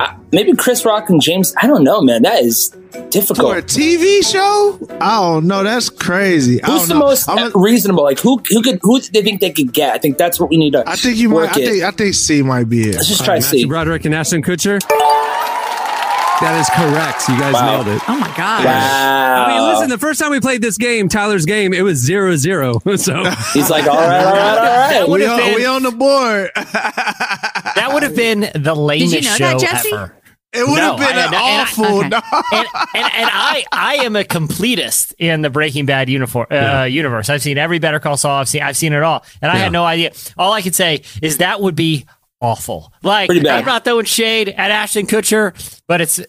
Uh, maybe Chris Rock and James. I don't know, man. That is difficult. For a TV show? I don't know. That's crazy. I Who's don't the know. most I'm uh, reasonable? Like who who could who do they think they could get? I think that's what we need to. I think you work might. I it. think. I think C might be it. Let's just try right, C. Matthew Broderick and Ashton Kutcher. That is correct. You guys Wow. nailed it. Oh my god. Wow. I mean, listen, the first time we played this game, Tyler's game, it was zero zero. <laughs> So <laughs> He's like, all right, all right, all right. We have on, been- we on the board. <laughs> that would have been the lamest know that, show Jesse? ever. It would have been I- an and I- awful. okay. no. and, and and I I am a completist in the Breaking Bad uniform, uh, universe. I've seen every Better Call Saul. I've seen I've seen it all, and I Yeah. had no idea. All I could say is that would be awful. Like. I'm not throwing shade at Ashton Kutcher, but it's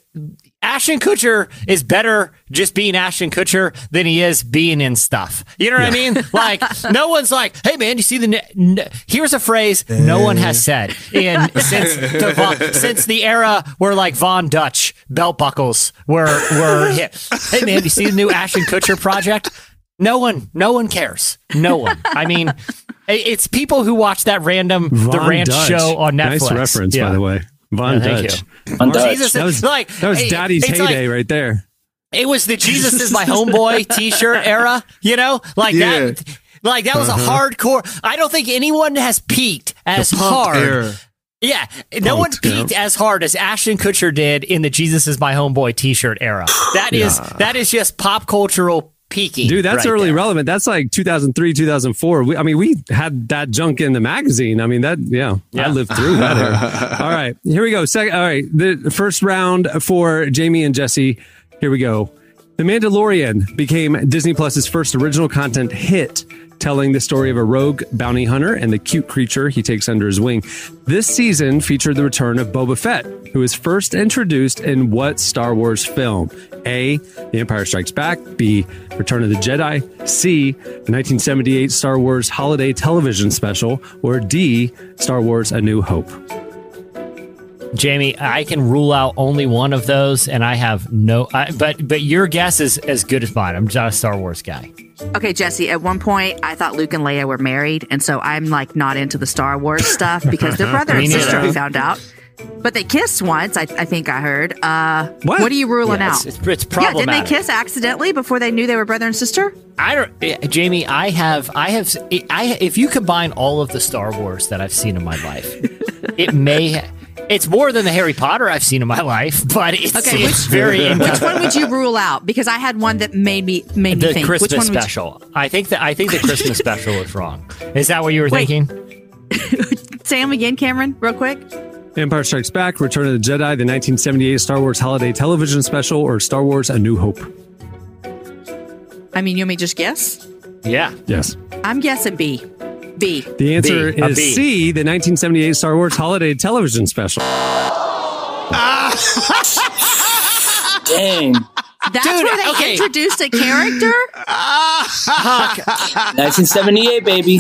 Ashton Kutcher is better just being Ashton Kutcher than he is being in stuff. You know what I mean? Like <laughs> no one's like, "Hey man, you see the?" Ne- n-? Here's a phrase no one has eh. said in since the <laughs> Von, since the era where like Von Dutch belt buckles were were hit. Hey man, you see the new Ashton Kutcher project? No one, no one cares. No one. I mean, it's people who watch that random the Von ranch Dutch. show on Netflix. Nice reference, Yeah. by the way. Von Yeah, Dutch. Von Dutch. Jesus That was like that was it- Daddy's it's like- heyday right there. it was the Jesus is my homeboy <laughs> T-shirt era, you know, like Yeah. that. Like that was a Uh-huh. hardcore. I don't think anyone has peaked as hard. era. Yeah, no one Punked, yeah. peaked as hard as Ashton Kutcher did in the Jesus is my homeboy T-shirt era. That is that is just pop cultural peaking, Dude, that's right early there. relevant. That's like 2003, 2004. We, I mean, we had that junk in the magazine. I mean, that, yeah, I lived through that era. <laughs> all right, here we go. Second, all right, the first round for Jamie and Jesse. Here we go. The Mandalorian became Disney Plus's first original content hit, telling the story of a rogue bounty hunter and the cute creature he takes under his wing. This season featured the return of Boba Fett, who was first introduced in what Star Wars film? A. The Empire Strikes Back. B. Return of the Jedi. C. The 1978 Star Wars holiday television special. Or D. Star Wars A New Hope. Jamie, I can rule out only one of those, and I have no. I, but but your guess is as good as mine. I'm not a Star Wars guy. Okay, Jesse, at one point I thought Luke and Leia were married, and so I'm like not into the Star Wars <laughs> stuff because they're brother and sister, we found out. But they kissed once, I, I think I heard. Uh, What? are you ruling Yeah, out? it's, it's, it's yeah, didn't they kiss accidentally before they knew they were brother and sister? I don't, eh, Jamie. I have, I have, I. If you combine all of the Star Wars that I've seen in my life, it may. It's more than the Harry Potter I've seen in my life, but it's, Okay, it's very. Which <laughs> one would you rule out? Because I had one that made me made me the think. Christmas Which one would you- special. I think that I think the Christmas <laughs> special was wrong. Is that what you were Wait. thinking? <laughs> Say 'em again, Cameron, real quick. Empire Strikes Back, Return of the Jedi, the 1978 Star Wars holiday television special, or Star Wars A New Hope. I mean, you may just guess? Yeah. Yes. I'm guessing B. B. The answer B, a is B. C, the 1978 Star Wars holiday television special. Dang. That's Dude, where they okay. introduced a character? <laughs> 1978, baby.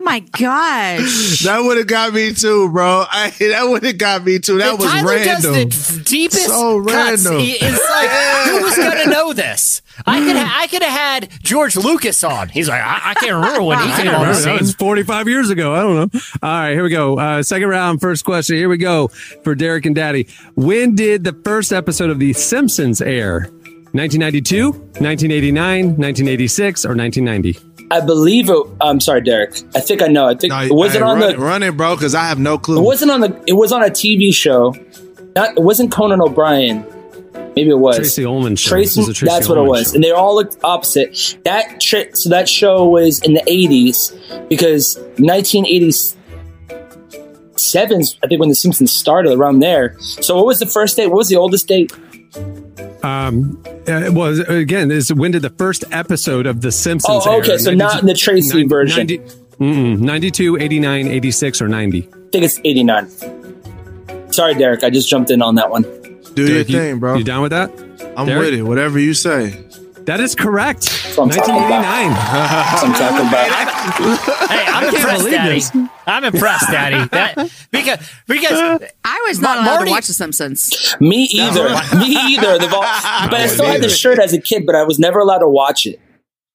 My gosh. That would have got me too, bro. I, that would have got me too. That And was Tyler random. does the deepest So random. He- It's like who was gonna know this? I could ha- I could have had George Lucas on. He's like I, I can't remember when he <laughs> came on the remember. That was 45 years ago. I don't know. All right, here we go. Uh, second round, first question. Here we go for Derek and Daddy. When did the first episode of The Simpsons air? 1992, 1989, 1986, or 1990? I believe it. I'm sorry, Derek. I think I know. I think it wasn't Hey, on run, the. run it, bro, because I have no clue. It wasn't on the. It was on a TV show. Not. It wasn't Conan O'Brien. Maybe it was Tracey Ullman show. Tracy. It was a Tracy that's what it was, show. and they all looked opposite. That tri- so that show was in the 80s because 1987. I think when The Simpsons started around there. So what was the first date? What was the oldest date? Um, uh, well, again, this when did the first episode of The Simpsons Oh, air? okay, so not in the Tracy Nin- version. 90, mm-mm, 92, 89, 86, or 90? I think it's 89. Sorry, Derek. I just jumped in on that one. Do Derek, your you- thing, bro. You down with that? I'm Derek? with it. Whatever you say. That is correct. what I'm about. 1989. I'm talking <laughs> about. Hey, I'm impressed, Daddy. this. I'm impressed, Daddy. That, because because I was not allowed Marty- to watch The Simpsons. Me either. Me either. They've all- <laughs> but I still had the shirt as a kid, but I was never allowed to watch it.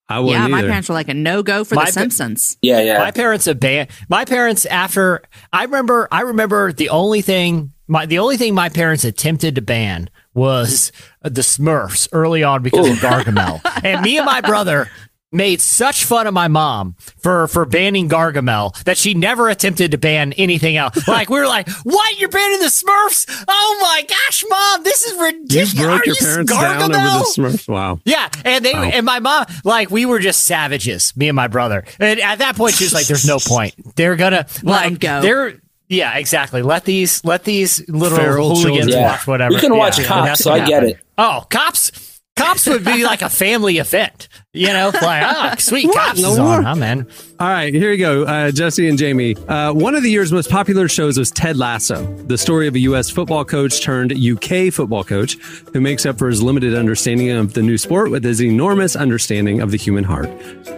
I Yeah, wouldn't my either. parents were like a no go for My The pa- Simpsons. Yeah, yeah. My parents aban- My parents after I remember. I remember the only thing. My the only thing my parents attempted to ban was the Smurfs early on because of Gargamel. <laughs> and me and my brother made such fun of my mom for for banning Gargamel that she never attempted to ban anything else. <laughs> Like we were like, "What? You're banning the Smurfs? Oh my gosh, mom, this is You ridiculous! broke Are your you parents down over Gargamel?" the Smurfs. Wow. Yeah, and they Wow. and my mom, like we were just savages, me and my brother. And at that point, she was like, "There's no point. They're gonna like go. they're." Yeah, exactly. Let these let these little Feral hooligans children. Yeah. watch whatever. We can watch Yeah, Cops, so what I get it. Oh, cops! Cops would be like a family event, you know? Like, ah, <laughs> sweet, cops No is on, more. huh, man? All right, here you go, uh, Jesse and Jamie. Uh, one of the year's most popular shows was Ted Lasso, the story of a U.S. football coach turned UK football coach who makes up for his limited understanding of the new sport with his enormous understanding of the human heart.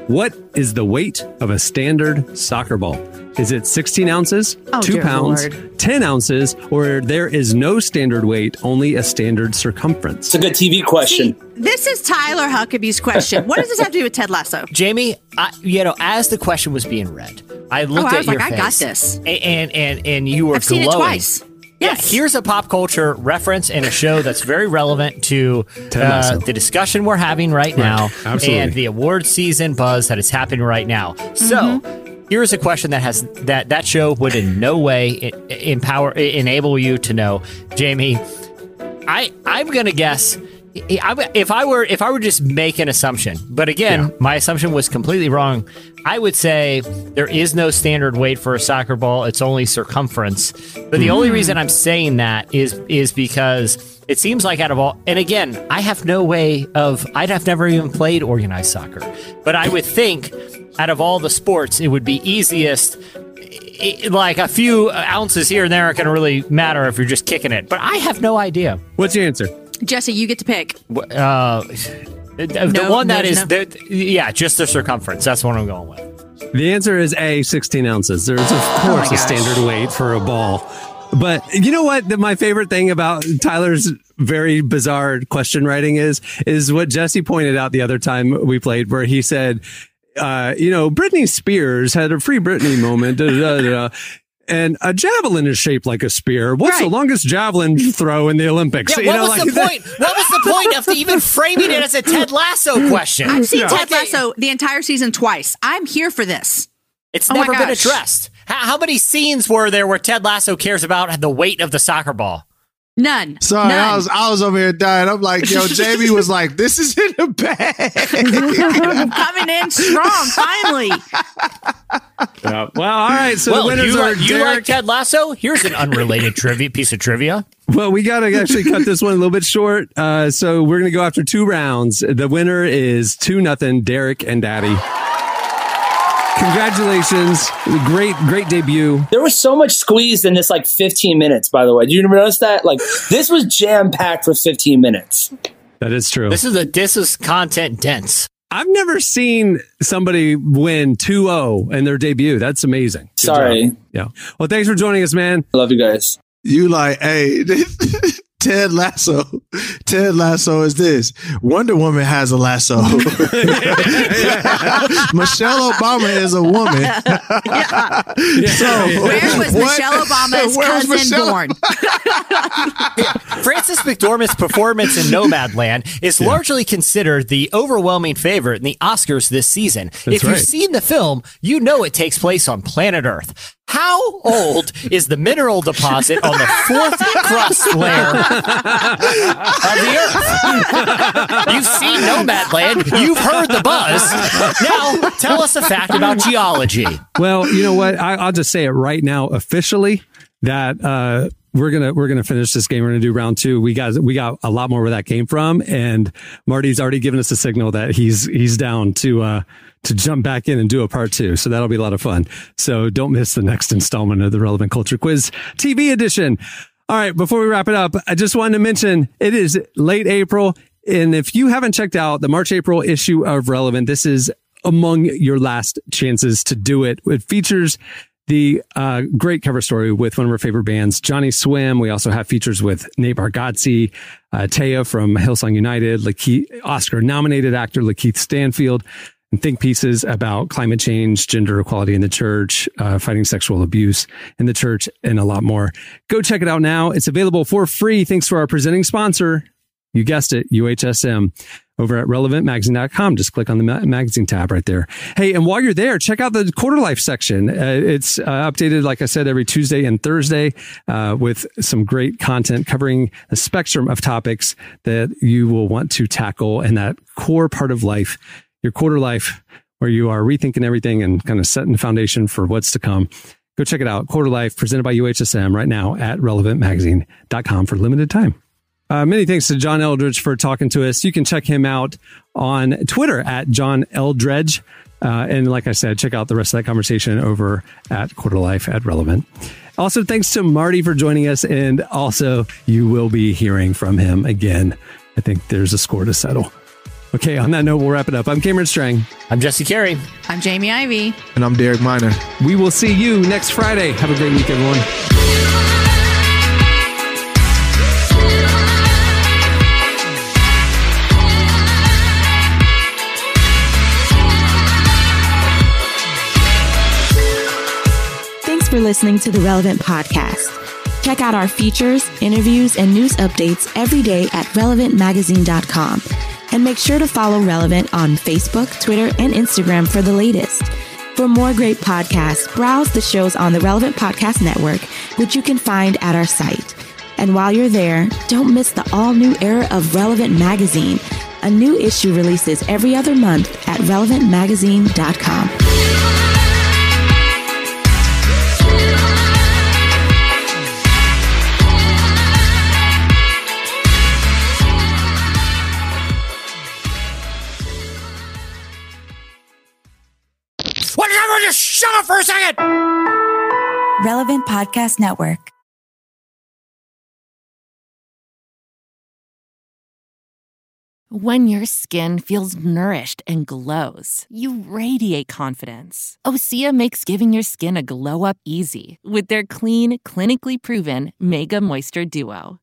What is the weight of a standard soccer ball? Is it 16 ounces, Oh, 2 pounds, Lord. 10 ounces, or there is no standard weight, only a standard circumference? It's a good TV question. This is Tyler Huckabee's question. What does this have to do with Ted Lasso? <laughs> Jamie, I, you know, as the question was being read, I looked Oh, I at was your like, I got this. and and and you were I've seen it glowing. twice. Yes. Yeah, here's a pop culture reference and a show that's very relevant to uh, the discussion we're having right now absolutely. and the award season buzz that is happening right now. So, here's a question that has that that show would in no way empower enable you to know, Jamie. I I'm gonna guess. If I were if I were just make an assumption, but again, my assumption was completely wrong. I would say there is no standard weight for a soccer ball; it's only circumference. But the only hmm. reason I'm saying that is is because it seems like out of all, and again, I have no way of I'd have never even played organized soccer, but I would think out of all the sports, it would be easiest i- like a few ounces here and there aren't going to really matter if you're just kicking it. But I have no idea. What's your answer? Jesse, you get to pick. Uh, the the No, one that there's is, no- the, yeah, just the circumference. That's what I'm going with. The answer is A, 16 ounces. There's, of Oh course, a standard weight for a ball. But you know what? The- My favorite thing about Tyler's very bizarre question writing is, is what Jesse pointed out the other time we played, where he said, uh, you know, Britney Spears had a free Britney moment. Da, da, da, da. And a javelin is shaped like a spear. What's the longest javelin throw in the Olympics? Yeah, You what know, was like the that- point? What was the point of even framing it as a Ted Lasso <laughs> question? I've seen Like, Ted Lasso the entire season twice. I'm here for this. It's Oh never been addressed. How, how many scenes were there where Ted Lasso cares about the weight of the soccer ball? None. Sorry, None. I was I was over here dying. I'm like, yo, Jamie <laughs> was like, this is in the bag. <laughs> Coming in strong, finally. Yeah. Well, all right. So well, the winners you, are you Derek. like Ted Lasso? Here's an unrelated trivia piece of trivia. Well, we got to actually cut this one a little bit short. Uh, so we're going to go after two rounds. The winner is two nothing. Derek and Daddy. Congratulations! Great, great debut. There was so much squeezed in this like 15 minutes, by the way. Did you notice that? Like, this was jam packed for 15 minutes. That is true. This is a this is content dense. I've never seen somebody win 2-0 in their debut. That's amazing. Good Sorry. job. Yeah. Well, thanks for joining us, man. Love you guys. You like, hey, <laughs> Ted Lasso. <laughs> Ted Lasso is this. Wonder Woman has a lasso. <laughs> <laughs> Michelle Obama is a woman. So Where was what- Michelle Obama's Where cousin Michelle- born? Frances McDormand's performance in Nomadland is largely considered the overwhelming favorite in the Oscars this season. if you've seen the film, you know it takes place on planet Earth. How old is the mineral deposit on the fourth crust layer of the Earth? You've seen Nomadland. You've heard the buzz. Now, tell us a fact about geology. Well, you know what? I, I'll just say it right now, officially, that uh, we're gonna we're gonna finish this game. We're gonna do round two. We got we got a lot more where that came from, and Marty's already given us a signal that he's he's down to uh, to jump back in and do a part two. So that'll be a lot of fun. So don't miss the next installment of the Relevant Culture Quiz TV edition. All right, before we wrap it up, I just wanted to mention it is late April. And if you haven't checked out the March April issue of Relevant, this is among your last chances to do it. It features the uh, great cover story with one of our favorite bands, Johnny Swim. We also have features with Nate Bargatze, uh, Taya from Hillsong United, Oscar nominated actor Lakeith Stanfield, think pieces about climate change, gender equality in the church, uh, fighting sexual abuse in the church, and a lot more. Go check it out now. It's available for free thanks to our presenting sponsor. You guessed it, UHSM over at relevantmagazine.com. Just click on the ma- magazine tab right there. Hey, and while you're there, check out the quarter life section. Uh, it's uh, updated, like I said, every Tuesday and Thursday uh, with some great content covering the spectrum of topics that you will want to tackle and that core part of life, your quarter life, where you are rethinking everything and kind of setting the foundation for what's to come. Go check it out. Quarter Life presented by UHSM right now at relevantmagazine.com for limited time. Uh, many thanks to John Eldredge for talking to us. You can check him out on Twitter at John Eldredge. Uh, and like I said, check out the rest of that conversation over at Quarter Life at Relevant. Also, thanks to Marty for joining us. And also, you will be hearing from him again. I think there's a score to settle. Okay, on that note, we'll wrap it up. I'm Cameron Strang. I'm Jesse Carey. I'm Jamie Ivey. And I'm Derek Minor. We will see you next Friday. Have a great week, everyone. Thanks for listening to the Relevant Podcast. Check out our features, interviews, and news updates every day at relevantmagazine.com. And make sure to follow Relevant on Facebook, Twitter, and Instagram for the latest. For more great podcasts, browse the shows on the Relevant Podcast Network, which you can find at our site. And while you're there, don't miss the all new era of Relevant Magazine. A new issue releases every other month at relevantmagazine.com. just shut up for a second? Relevant Podcast Network. When your skin feels nourished and glows, you radiate confidence. Osea makes giving your skin a glow up easy with their clean, clinically proven Mega Moisture Duo.